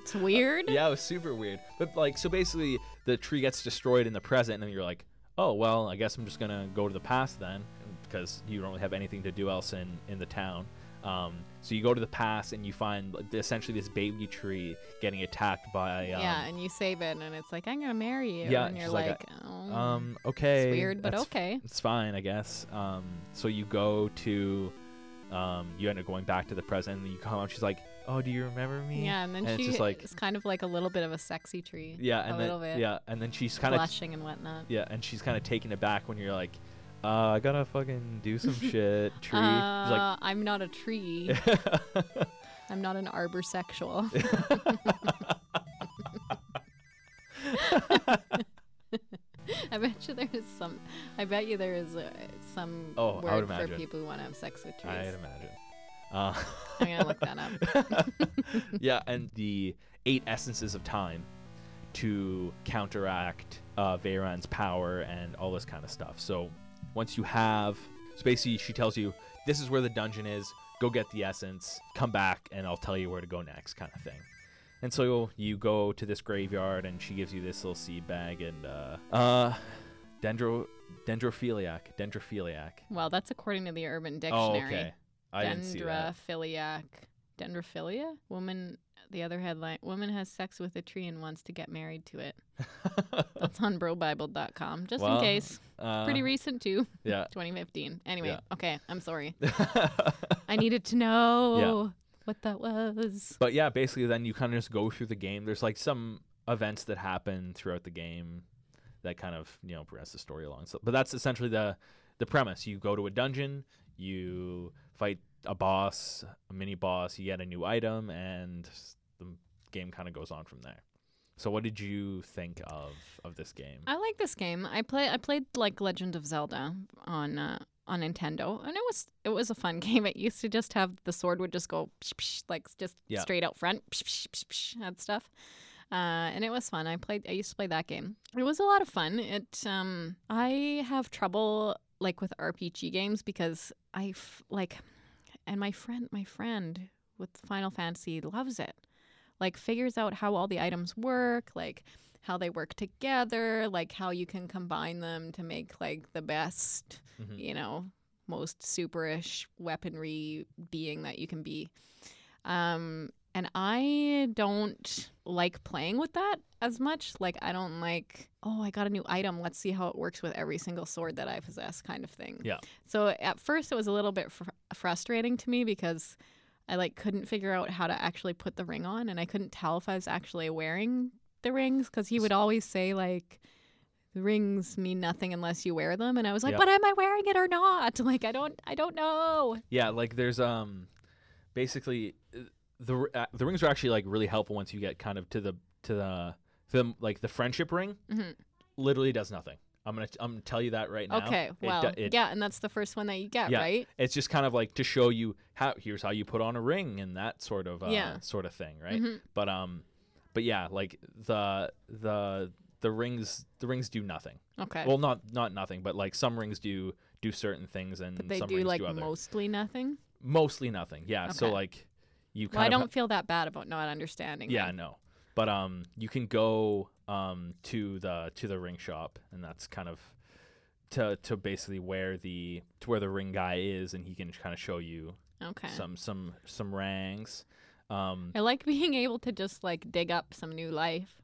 It's weird. yeah it was super weird but like so basically the tree gets destroyed in the present and you're like oh well i guess i'm just gonna go to the past then because you don't really have anything to do else in in the town um, so you go to the past and you find essentially this baby tree getting attacked by um, yeah, and you save it, and it's like I'm gonna marry you, Yeah, and you're like, like, um okay it's weird, but okay. it's fine, I guess. Um, so you go to, um, you end up going back to the present, and you come out. She's like, "Oh, do you remember me?" Yeah, and then and it's just like- it's kind of like a little bit of a sexy tree. yeah, a and then little bit. yeah, and then she's kind of blushing and whatnot. yeah, and she's kind of taken aback when you're like, "Uh, I gotta fucking do some shit." Tree. She's Uh, I'm not a tree. I'm not an arbor sexual. I bet you there's some. I bet you there is uh, some Oh, I would word for people who want to have sex with trees. I'd imagine. Uh, I'm gonna look that up. yeah, and the eight essences of time to counteract uh, Veran's power and all this kind of stuff. So once you have, so basically she tells you this is where the dungeon is. Go get the essence. Come back, and I'll tell you where to go next, kind of thing. And so you go to this graveyard, and she gives you this little seed bag and uh, uh, dendro dendrophiliac, dendrophiliac. Well, that's according to the Urban Oh, Dictionary. okay. I didn't see that. Dendrophiliac. Dendrophilia? Woman. The other headline: Woman has sex with a tree and wants to get married to it. That's on brobible.com, just Well, in case. Uh, Pretty recent too, Yeah. 2015. Anyway, Yeah. okay. I'm sorry. I needed to know what that was. But yeah, basically, then you kind of just go through the game. There's like some events that happen throughout the game that kind of you know progress the story along. So, but that's essentially the the premise. You go to a dungeon, you fight a boss, a mini boss, you get a new item, and the game kind of goes on from there. So, what did you think of of this game? I like this game. I play. I played like Legend of Zelda on uh, on Nintendo, and it was it was a fun game. It used to just have the sword would just go psh, psh, like just Yeah. straight out front, psh, that stuff. Uh, and it was fun. I played. I used to play that game. It was a lot of fun. It. Um. I have trouble like with RPG games because I f- like, and my friend, my friend with Final Fantasy loves it. Like figures out how all the items work. Like how they work together, like how you can combine them to make like the best, Mhm. you know, most superish weaponry being that you can be. Um, and I don't like playing with that as much. Like I don't like, oh, I got a new item. Let's see how it works with every single sword that I possess, kind of thing. Yeah. So at first it was a little bit fr- frustrating to me because I like couldn't figure out how to actually put the ring on, and I couldn't tell if I was actually wearing the rings because he would always say like the rings mean nothing unless you wear them, and I was like, Yeah. but am I wearing it or not? Like I don't, I don't know. Yeah, like there's um, basically uh, the r- uh, the rings are actually like really helpful once you get kind of to the to the the like the friendship ring. Mhm. Literally does nothing. I'm gonna I'm gonna tell you that right now. Okay, It well, it- yeah, and that's the first one that you get, Yeah. right? It's just kind of like to show you how here's how you put on a ring and that sort of uh, Yeah. sort of thing, right? Mhm. But um, but yeah, like the the the rings the rings do nothing. Okay, Well, not not nothing, but like some rings do do certain things and but they some do rings like do other. mostly nothing. Mostly nothing. Yeah. So like you kind Well, I of ha- don't feel that bad about not understanding. yeah them. no but um you can go um to the to the ring shop and that's kind of to to basically where the to where the ring guy is and he can kind of show you Okay. some some some rangs um I like being able to just like dig up some new life.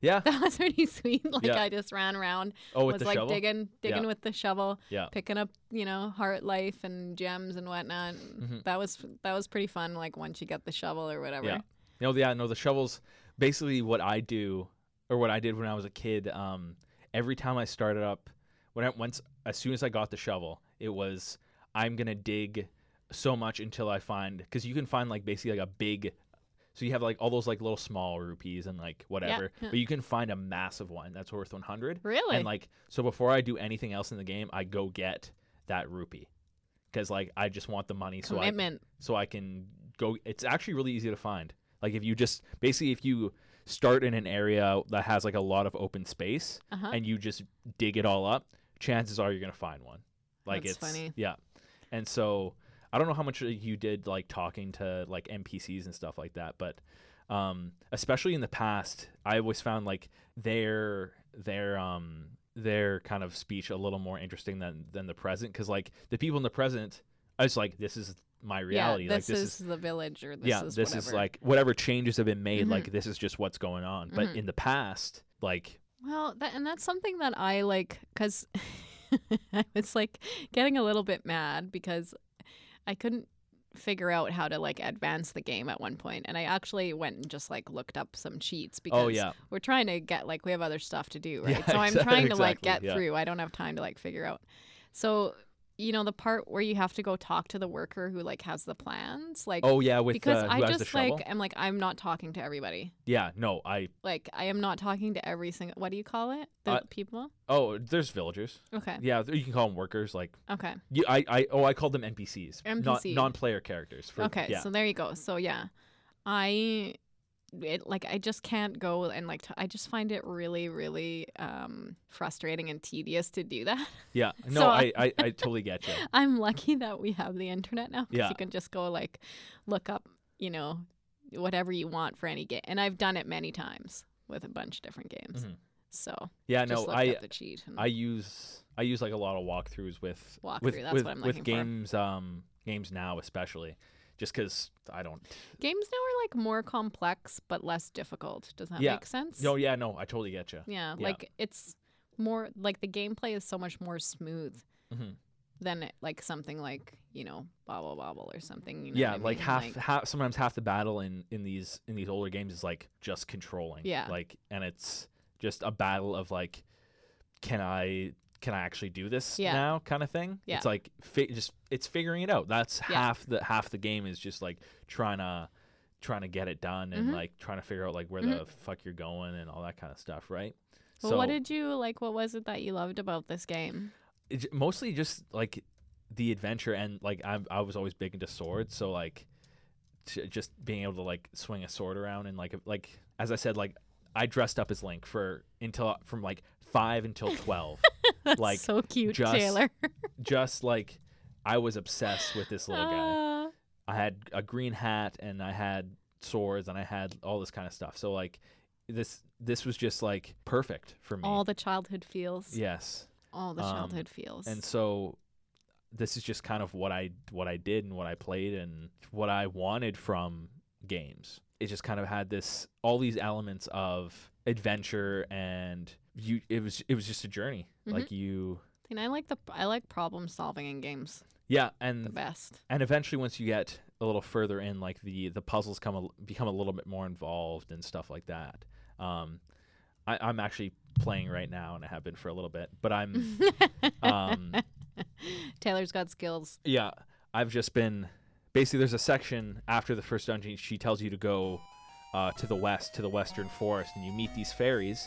yeah That was pretty sweet. Like Yeah. I just ran around, oh with was the like shovel digging, digging Yeah. with the shovel, yeah picking up, you know, heart life and gems and whatnot. Mhm. That was that was pretty fun. Like once you get the shovel or whatever. Yeah. No, yeah, no, the shovels. Basically, what I do, or what I did when I was a kid, um, every time I started up, when I once, as soon as I got the shovel, it was I'm gonna dig so much until I find, because you can find like basically like a big, so you have like all those like little small rupees and like whatever, yeah. but you can find a massive one that's worth 100. Really? And like, so before I do anything else in the game, I go get that rupee, because like I just want the money, so I Commitment. so I can go. It's actually really easy to find. Like if you just basically if you start in an area that has like a lot of open space Uh-huh. and you just dig it all up, chances are you're gonna find one. Like That's it's funny. yeah. And so I don't know how much you did like talking to like NPCs and stuff like that, but um, especially in the past, I always found like their their um their kind of speech a little more interesting than than the present because like the people in the present, I was like, this is my reality. Yeah, like this, this is, the village or this yeah, is this whatever. is like whatever changes have been made. Mhm. Like this is just what's going on. But Mhm. in the past, like Well, that, and that's something that I like because I was like getting a little bit mad because I couldn't figure out how to like advance the game at one point and I actually went and just like looked up some cheats oh, because oh yeah, we're trying to get like we have other stuff to do, right? Yeah, so I'm trying to like get yeah. through. I don't have time to like figure out. So, you know, the part where you have to go talk to the worker who like has the plans, like oh yeah, with because uh, I just like am like I'm not talking to everybody. yeah, no, I Like I am not talking to every single. What do you call it? The Uh, people. oh there's villagers. Okay. Yeah, you can call them workers. Like Okay. you, I, I oh I called them NPCs, not NPC. non-player characters. For, Okay. yeah, So there you go. So yeah, I it like I just can't go and like t- I just find it really really um frustrating and tedious to do that. yeah. No, So I, I, I totally get you. I'm lucky that we have the internet now because Yeah. you can just go like look up, you know, whatever you want for any game. And I've done it many times with a bunch of different games. Mhm. So Yeah, just no, I up the cheat. And I use I use like a lot of walkthroughs with Walkthrough, with that's with, what I'm with looking for. games um games now especially just because I don't. games now are like more complex but less difficult. Does that Yeah. make sense? No, yeah, no, I totally get you. Yeah, Yeah. like it's more like the gameplay is so much more smooth hmm than it, like something like you know Bubble Bobble or something. You know yeah, what I like mean? half, half sometimes half the battle in in these in these older games is like just controlling. Yeah. Like and it's just a battle of like can I can I actually do this Yeah. now kind of thing. Yeah. It's like fi- just it's figuring it out. That's Yeah. half the half the game is just like trying to trying to get it done and Mhm. like trying to figure out like where Mhm. the fuck you're going and all that kind of stuff, right? Well, what did you like? What was it that you loved about this game? it's mostly just like the adventure and like I'm, I was always big into swords, so like t- just being able to like swing a sword around and like like as I said like I dressed up as Link for until from like five until twelve, Like, so cute, just Taylor. just like I was obsessed with this little guy. Uh, I had a green hat and I had swords and I had all this kind of stuff. So like this this was just like perfect for me. all the childhood feels. yes. All the Um, childhood feels. and so this is just kind of what I what I did and what I played and what I wanted from games. It just kind of had this all these elements of adventure and you it was it was just a journey. Mhm. Like you and I like the I like problem solving in games yeah, and the best. and eventually once you get a little further in like the the puzzles come a, become a little bit more involved and stuff like that. Um I, I'm actually playing right now and I have been for a little bit, but I'm um Taylor's got skills. Yeah, I've just been basically there's a section after the first dungeon she tells you to go uh, to the west to the western forest and you meet these fairies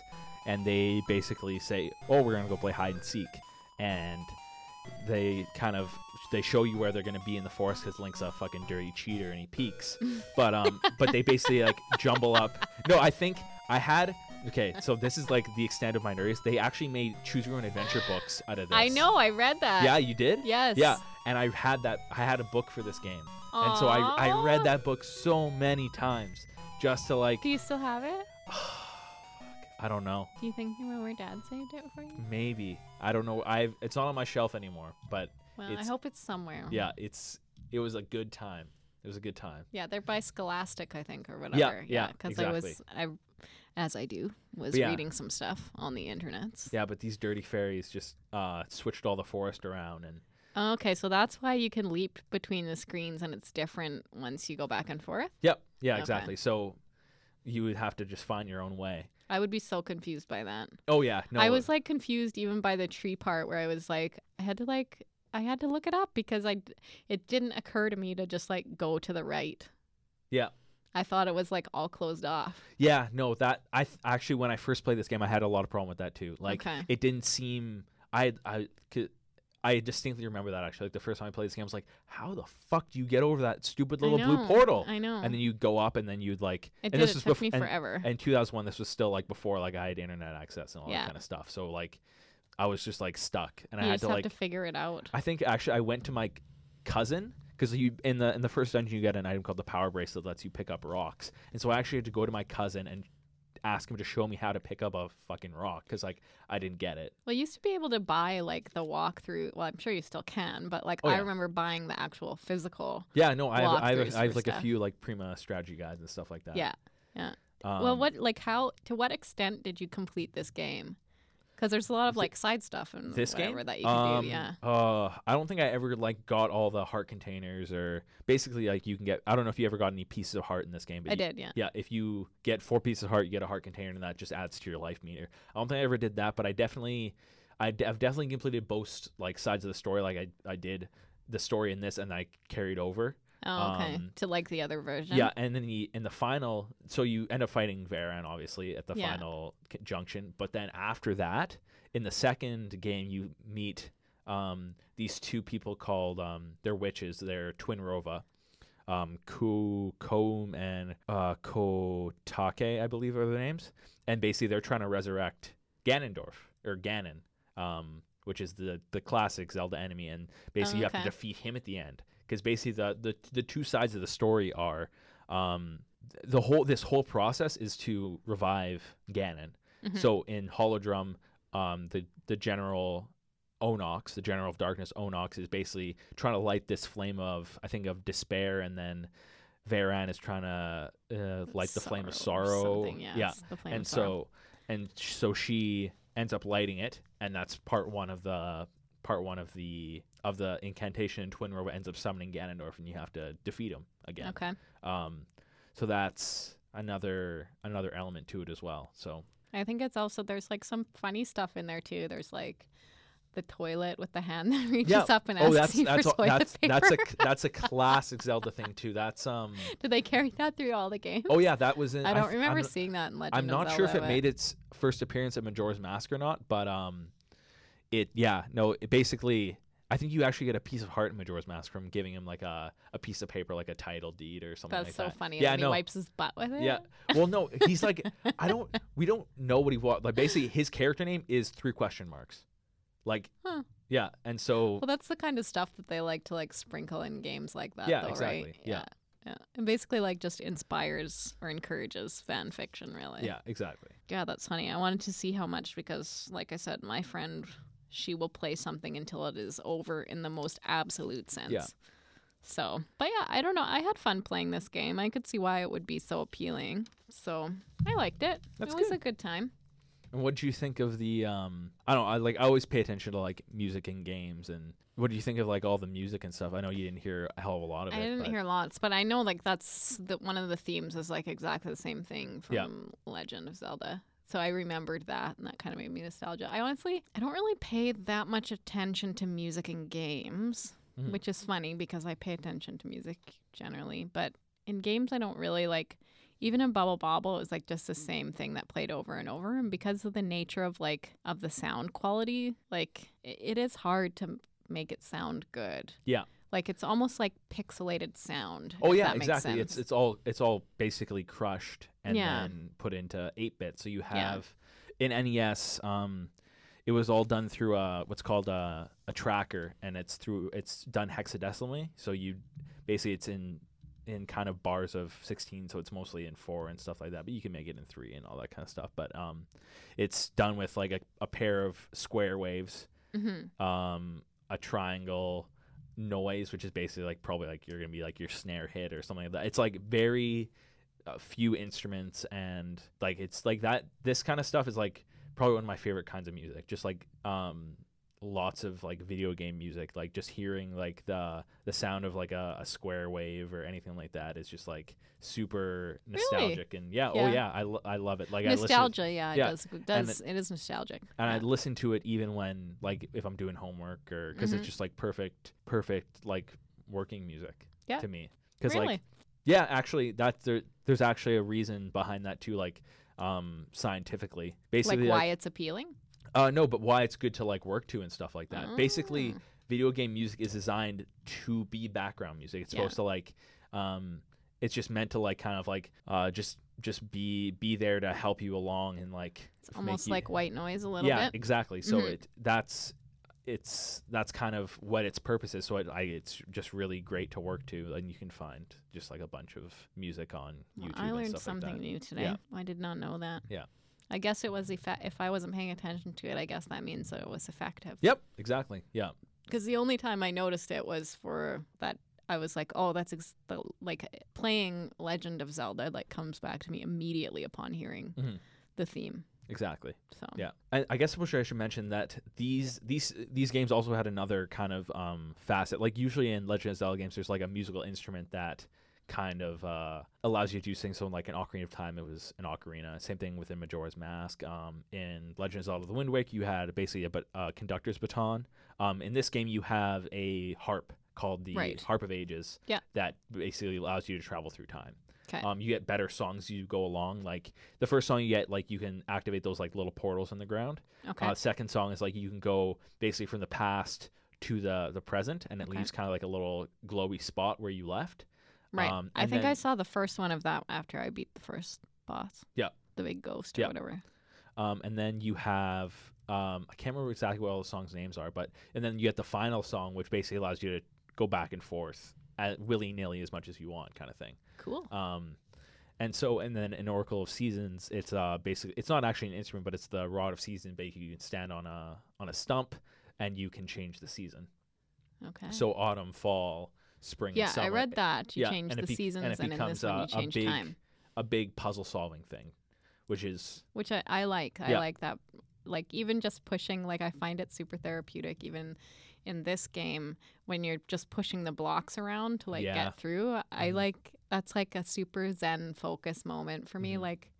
and they basically say oh we're gonna go play hide and seek and they kind of they show you where they're gonna be in the forest because link's a fucking dirty cheater and he peeks but um but they basically like jumble up no i think i had Okay, so this is like the extent of my nerds. They actually made choose your own adventure books out of this. I know. I read that. Yeah, you did. Yes. Yeah, and I had that. I had a book for this game, and so I I read that book so many times just to like. Do you still have it? I don't know. Do you think your mom or dad saved it for you? Maybe I don't know. I've it's not on my shelf anymore, but Well, I hope it's somewhere. yeah, it's it was a good time. It was a good time. Yeah, they're by Scholastic, I think, or whatever. yeah, yeah, Because I was. I, as I do, was yeah. reading some stuff on the internet. Yeah, but these dirty fairies just uh, switched all the forest around, and Okay, so that's why you can leap between the screens, and it's different once you go back and forth. yep, yeah, Okay. exactly. So you would have to just find your own way. I would be so confused by that. Oh yeah, no, I was like confused even by the tree part where I was like, I had to like, I had to look it up because I, it didn't occur to me to just like go to the right. Yeah. I thought it was like all closed off. Yeah, no, that I th- actually when I first played this game, I had a lot of problem with that too. Like Okay. it didn't seem I I could. I distinctly remember that actually. Like the first time I played this game, I was like, "How the fuck do you get over that stupid little blue portal?" I know. And then you go up, and then you'd like. it and did. this It was took bef- me and- forever. And 2001, this was still like before like I had internet access and all Yeah. that kind of stuff. So like, I was just like stuck, and you I had to like. to figure it out. I think actually I went to my cousin because you in the in the first dungeon you get an item called the power bracelet that lets you pick up rocks, and so I actually had to go to my cousin and ask him to show me how to pick up a fucking rock because like I didn't get it. Well, you used to be able to buy like the walkthrough. Well, I'm sure you still can, but like Oh, I yeah. remember buying the actual physical. Yeah, no, I have, I have, I have like a few like Prima strategy guides and stuff like that. Yeah. Um, well, what like how to what extent did you complete this game? Because there's a lot of like side stuff and this whatever game that you can um, do. Yeah. Uh, I don't think I ever like got all the heart containers or basically like you can get. I don't know if you ever got any pieces of heart in this game, but I you- did. Yeah. Yeah, if you get four pieces of heart, you get a heart container, and that just adds to your life meter. I don't think I ever did that, but I definitely, I d- I've definitely completed both like sides of the story. Like I, I did the story in this, and I carried over. Oh, okay. um, to like the other version. Yeah, and then the in the final, so you end up fighting Veran obviously at the Yeah. final junction, but then after that, in the second game, you meet um, these two people called um, they're witches. They're Twinrova, um, Koume and uh, Kotake, I believe are their names, and basically they're trying to resurrect Ganondorf or Ganon. Um, which is the the classic Zelda enemy, and basically you have to defeat him at the end. Because basically the, the the two sides of the story are um, the whole this whole process is to revive Ganon. Mhm. So in Holodrum, um, the the general Onox, the general of darkness, Onox is basically trying to light this flame of I think of despair, and then Veran is trying to uh, light the flame of sorrow. Yeah, flame and so and so she ends up lighting it, and that's part one of the part one of the of the incantation. And Twinrova ends up summoning Ganondorf, and you have to defeat him again. Okay. Um, so that's another another element to it as well. So I think it's also there's like some funny stuff in there too. There's like the toilet with the hand that reaches Yeah. up and oh, asks that's you that's for toilet that's paper. that's a that's a classic Zelda thing too. That's um. Did they carry that through all the games? Oh yeah, that was in. I don't th- remember I'm, seeing that in Legend I'm not sure if it but- made its first appearance at Majora's Mask or not, but um, it yeah no it basically I think you actually get a piece of heart in Majora's Mask from giving him like a a piece of paper like a title deed or something That's like so that. funny. Yeah, and he no. wipes his butt with it. Yeah. Well, no, he's like I don't. We don't know what he wa Like basically, his character name is three question marks. Like, Huh. yeah, and so Well, that's the kind of stuff that they like to like sprinkle in games like that. Yeah, though, exactly. Right? Yeah. yeah. And basically, like, just inspires or encourages fan fiction, really. yeah, exactly. Yeah, that's funny. I wanted to see how much because, like I said, my friend, she will play something until it is over in the most absolute sense. Yeah. So, but yeah, I don't know. I had fun playing this game. I could see why it would be so appealing. So I liked it. That's it was good. a good time. And what do you think of the um? I don't. know, I like. I always pay attention to like music in games, and what do you think of like all the music and stuff? I know you didn't hear a hell of a lot of I it. I didn't but hear lots, but I know like that's the one of the themes is like exactly the same thing from Yeah. Legend of Zelda. So I remembered that, and that kind of made me nostalgia. I honestly, I don't really pay that much attention to music in games, Mhm. which is funny because I pay attention to music generally. But in games, I don't really like. Even in Bubble Bobble, it was like just the same thing that played over and over. And because of the nature of like of the sound quality, like it is hard to make it sound good. Yeah. Like it's almost like pixelated sound. Oh if yeah, that makes exactly. It's sense. it's all it's all basically crushed and Yeah. then put into eight bit. So you Yeah. have in NES, um, it was all done through a what's called a, a tracker, and it's through it's done hexadecimally. So you basically it's in in kind of bars of 16 so it's mostly in 4 and stuff like that but you can make it in 3 and all that kind of stuff but um it's done with like a, a pair of square waves Mhm. um, a triangle noise, which is basically like probably like you're gonna be like your snare hit or something like that. It's like very uh, few instruments and like it's like that. This kind of stuff is like probably one of my favorite kinds of music. Just like um, lots of like video game music, like just hearing like the the sound of like a, a square wave or anything like that is just like super nostalgic and yeah, oh Yeah. yeah, I, lo- I love it. Like I listen nostalgia, yeah, it yeah, does. It does. it is nostalgic. and I listen to it even when like if I'm doing homework or because Mhm. it's just like perfect, perfect like working music Yeah. to me. Because really. like yeah, actually that's there there's actually a reason behind that too, like um scientifically. basically like Basically, why it's appealing. Uh no, but why it's good to like work to and stuff like that. Basically, Ah. video game music is designed to be background music. It's Yeah. supposed to like um it's just meant to like kind of like uh just just be be there to help you along and like it's almost you- like white noise a little bit. yeah bit. exactly so Mhm. it that's it's that's kind of what its purpose is so it, I, it's just really great to work to and you can find just like a bunch of music on Well, youtube I and learned stuff something like that. new today. Yeah. I did not know that. Yeah. I guess it was effe- if I wasn't paying attention to it, I guess that means that it was effective. yep exactly yeah Because the only time I noticed it was for that I was like, oh, that's ex- the, like playing Legend of Zelda. Like comes back to me immediately upon hearing Mhm. the theme. exactly So yeah I, I guess I should mention that these these these games also had another kind of um facet like usually in legend of zelda games there's like a musical instrument that kind of uh, allows you to do things. So, in, like in Ocarina of Time, it was an ocarina. Same thing within Majora's Mask. Um, in Legend of Zelda: The Wind Waker, you had basically a but, uh, conductor's baton. Um, in this game, you have a harp called the Right. Harp of Ages. Yeah. That basically allows you to travel through time. 'Kay. Um, you get better songs as you go along. Like the first song you get, like you can activate those like little portals in the ground. okay. Uh, second song is like you can go basically from the past to the the present, and it Okay. leaves kind of like a little glowy spot where you left. Right. um, I think I saw the first one of that after I beat the first boss. Yeah. The big ghost or Yeah. whatever. Um, and then you have um, I can't remember exactly what all the songs' names are, but and then you get the final song, which basically allows you to go back and forth willy nilly as much as you want, kind of thing. Cool. Um, and so, and then in Oracle of Seasons, it's uh basically it's not actually an instrument, but it's the rod of season. Basically, you can stand on a on a stump, and you can change the season. Okay. So autumn, fall, spring, yeah. I read that. You yeah, change the it bec- and seasons, it and, in becomes this one a- you a change big- time, a big puzzle solving thing, which is which I, I like. I like that. Like even just pushing, like I find it super therapeutic. Even in this game, when you're just pushing the blocks around to like Yeah. get through, I Mhm. like that's like a super zen focus moment for me. Mhm. Like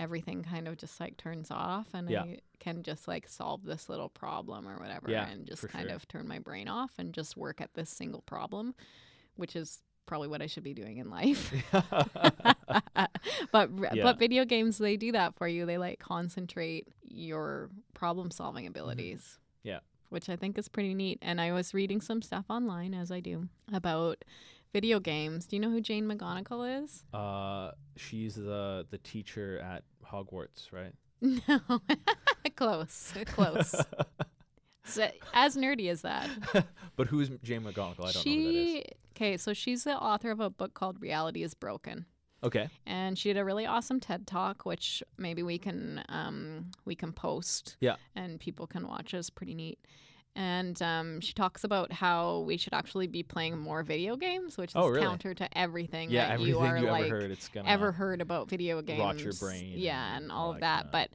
everything kind of just like turns off, and Yeah. I can just like solve this little problem or whatever, Yeah, and just kind sure. of turn my brain off and just work at this single problem, which is probably what I should be doing in life. but Yeah. but video games they do that for you. They like concentrate your problem solving abilities. Mm-hmm. Yeah. Which I think is pretty neat. And I was reading some stuff online as I do about video games. Do you know who Jane McGonigal is? uh, she's the the teacher at Hogwarts, right? No. close. Close. so, as nerdy as that. but who's Jane McGonigal? I don't know who that is. she Okay, so she's the author of a book called Reality is Broken. Okay. and she did a really awesome TED talk, which maybe we can um, we can post, Yeah. and people can watch. It's pretty neat. And um, she talks about how we should actually be playing more video games, which is Oh, really? counter to everything Yeah, that everything you are you like ever heard, it's gonna ever heard about video games. rot your brain. yeah, and all of that. But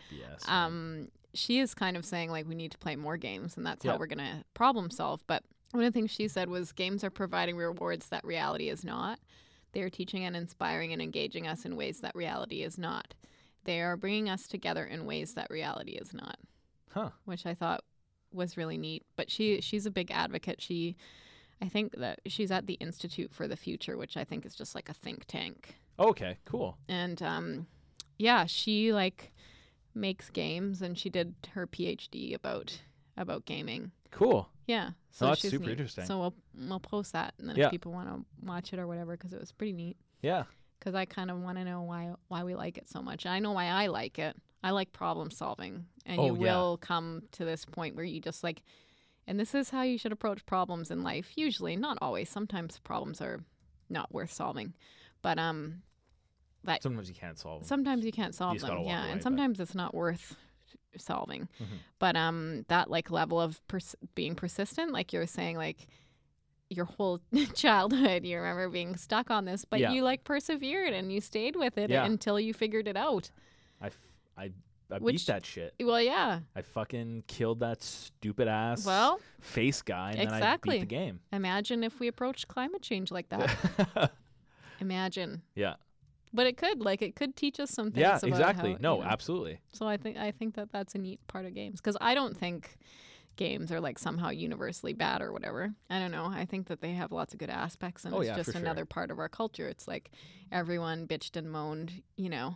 um, she is kind of saying like we need to play more games, and that's Yeah. how we're gonna problem solve. But one of the things she said was games are providing rewards that reality is not. They are teaching and inspiring and engaging us in ways that reality is not. They are bringing us together in ways that reality is not, huh? which I thought was really neat. But she she's a big advocate. She I think that she's at the Institute for the Future, which I think is just like a think tank Okay, cool. and um yeah she like makes games and she did her phd about about gaming. Cool. Yeah, so that's she's super neat. interesting. So we'll we'll post that, and then Yeah. if people want to watch it or whatever, because it was pretty neat. Yeah. Because I kind of want to know why why we like it so much. And I know why I like it. I like problem solving, and Oh, you yeah. will come to this point where you just like, and this is how you should approach problems in life. Usually, not always. Sometimes problems are not worth solving, but um, that Sometimes you can't solve them. sometimes you can't solve just them yeah away, and but- sometimes it's not worth solving Mhm. but um that like level of pers- being persistent like you were saying like your whole childhood you remember being stuck on this but Yeah. you like persevered and you stayed with it Yeah. until you figured it out I, I, I Which- beat that shit. well yeah I fucking killed that stupid ass well face guy, and Exactly. then I beat the game. imagine if we approached climate change like that imagine yeah. but it could like it could teach us some things Yeah. about Exactly. how, no. you know, Absolutely. So I think I think that that's a neat part of games because I don't think games are like somehow universally bad or whatever. I don't know. I think that they have lots of good aspects and Oh, it's yeah, just for sure. another part of our culture. It's like everyone bitched and moaned, you know,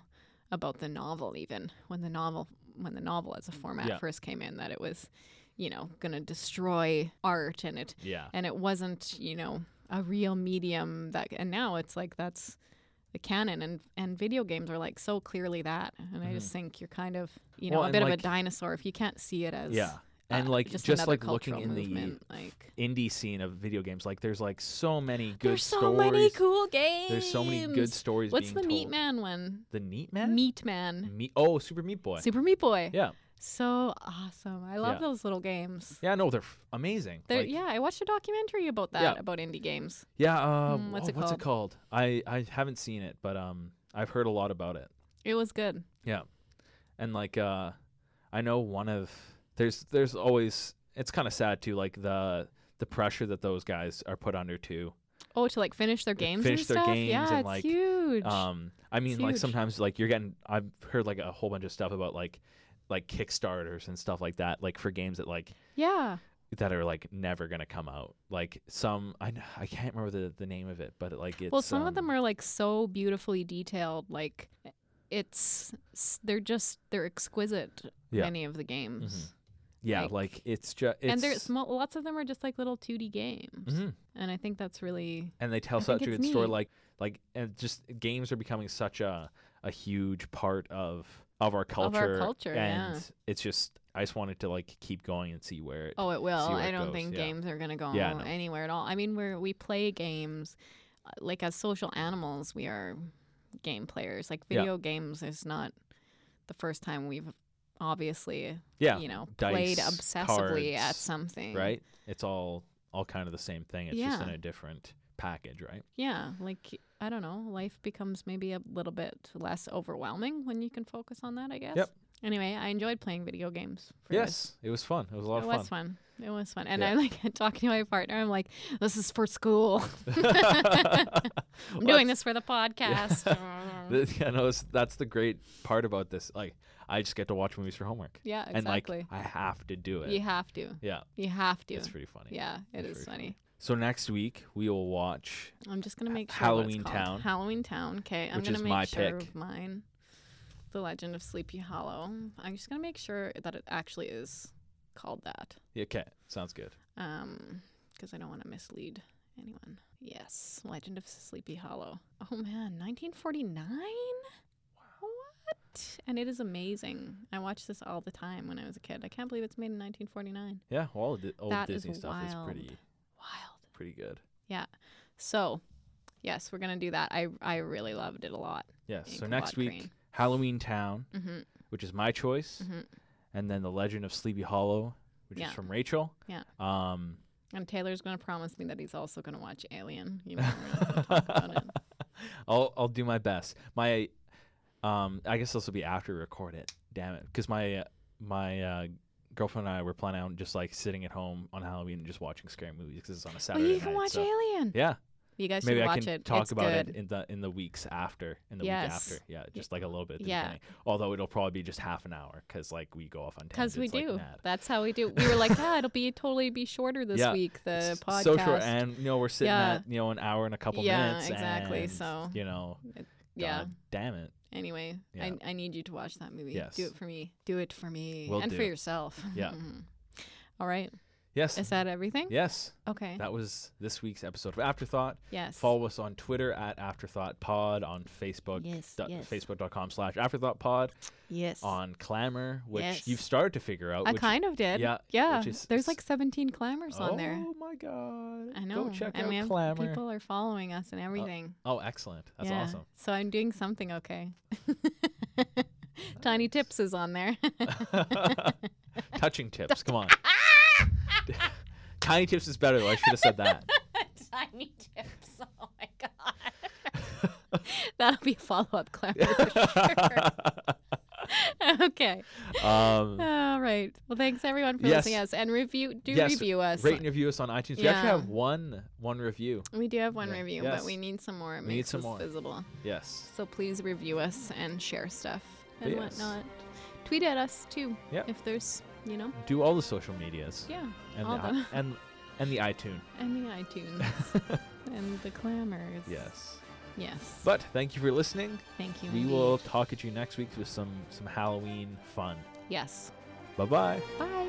about the novel even when the novel when the novel as a format Yeah. first came in that it was, you know, going to destroy art and it Yeah. and it wasn't, you know, a real medium that and now it's like that's the canon and and video games are like so clearly that and i just think you're kind of you know Mm-hmm. Well, a bit of a dinosaur if you can't see it as Yeah. And uh, like just, just, like looking in the like indie scene of video games, like there's like so many good stories. there's so stories. many cool games There's so many good stories. what's the being meat man one The Neat Man. meat man Meat. Oh, Super Meat Boy. super meat boy Yeah. so awesome i love Yeah. those little games Yeah. No, they're f- amazing. They're, Like, yeah i watched a documentary about that Yeah. about indie games Yeah. Uh, Mm, what's oh, it what's it called? I I haven't seen it, but um, I've heard a lot about it. it was good Yeah, and like uh, I know one of there's there's always it's kind of sad too, like the the pressure that those guys are put under too. oh to like finish their games finish and their stuff games yeah and, it's like, huge Um, I mean, It's like huge. sometimes like you're getting I've heard like a whole bunch of stuff about like like Kickstarters and stuff like that, like for games that like yeah that are like never gonna come out. Like some I I can't remember the the name of it, but like it's well some of them um, are like so beautifully detailed like it's they're just they're exquisite Yeah. many of the games yeah, like- like, it's just and there's mo- lots of them are just like little 2d games Mhm. and i think that's really and they tell I such a good story like like and just games are becoming such a a huge part of of our culture of our culture, yeah. and it's just i just wanted to like keep going and see where it oh it will i it don't goes, think yeah. games are going to go Yeah, no. anywhere at all i mean we're we play games uh, like as social animals we are game players like Yeah. video games is not the first time we've obviously yeah you know played dice, obsessively at something right it's all all kind of the same thing it's just in a different package right Yeah, like I don't know, life becomes maybe a little bit less overwhelming when you can focus on that, I guess. Yep. Anyway, I enjoyed playing video games. For yes it was fun it was a lot This. It of was fun fun. It was fun. And Yeah. I'm like talking to my partner, I'm like, this is for school. I'm Well, doing this for the podcast. yeah no it's- that's the great part about this like i just get to watch movies for homework yeah, and exactly. like i have to do it you have to. yeah You have to. it's pretty funny Yeah, it It's is very funny. so next week we will watch I'm just gonna make sure Halloween. Town, Halloween Town. Okay, I'm gonna make sure pick. of mine. The Legend of Sleepy Hollow. I'm just gonna make sure that it actually is called that. Yeah, okay sounds good Um, because I don't want to mislead anyone. Yes, Legend of Sleepy Hollow. Oh man, 1949. What? And it is amazing. I watched this all the time when I was a kid. I can't believe it's made in 1949. Yeah, well, all the old That is Disney stuff is pretty Wild. pretty good. Yeah. So, yes, we're gonna do that. I I really loved it a lot. Yes. Yeah, so next week, Crane. Halloween Town, Mm-hmm. which is my choice, Mhm. and then The Legend of Sleepy Hollow, which Yeah. is from Rachel. Yeah. Um, And Taylor's gonna promise me that he's also gonna watch Alien. You know, talk about it. I'll I'll do my best. My, um, I guess this will be after we record it. Damn it, because my uh, my uh, girlfriend and I were planning on just like sitting at home on Halloween and just watching scary movies because it's on a Saturday. Well, you can night. watch so- Alien. Yeah, You guys maybe should I watch can it. talk it's about good. it in the in the weeks after, in the Yes. week after. Yeah, just like a little bit Yeah. beginning. Although it'll probably be just half an hour because like we go off on Because we do. like. That's how we do. We were like, yeah, it'll be totally be shorter this Yeah, week. The It's podcast. so short, and you know we're sitting Yeah. at you know an hour and a couple Yeah, minutes. exactly, and, so- you know, yeah. God damn it. Anyway, Yeah. I, I need you to watch that movie. Yes. Do it for me. Do it for me. Will and for yourself. Yeah. All right. Yes. Is that everything? Yes. Okay. That was this week's episode of Afterthought. yes. Follow us on Twitter at Afterthought Pod, on Facebook, Yes, dot- yes. facebook.com slash Afterthought Pod, Yes. on Clammr, which Yes. you've started to figure out. I which, kind of did. yeah, Yeah. is- There's like 17 clamors oh on there. Oh my God. I know. Go check and out we have Clammr. people are following us and oh, everything. Oh, excellent. That's yeah. awesome. So I'm doing something okay. Tiny Tips is on there. Touching tips. Come on. Tiny tips is better, though. I should have said that. Tiny Tips. Oh my god. That'll be a follow up for sure. okay. um, All right. Well, thanks everyone for Yes. listening to us and review. Do yes, review us. rate and review us on iTunes. We actually have one one review. we do have one Yeah. review, Yes. but we need some more. It We need makes some us more. visible. Yes. So please review us and share stuff and whatnot. Tweet at us too. Yeah. If there's, you know, Do all the social medias. yeah, And all the, the and and the iTunes. and the iTunes and the clamors. yes. Yes. But thank you for listening. Thank you. We indeed. will talk at you next week with some some Halloween fun. Yes. Bye bye. Bye.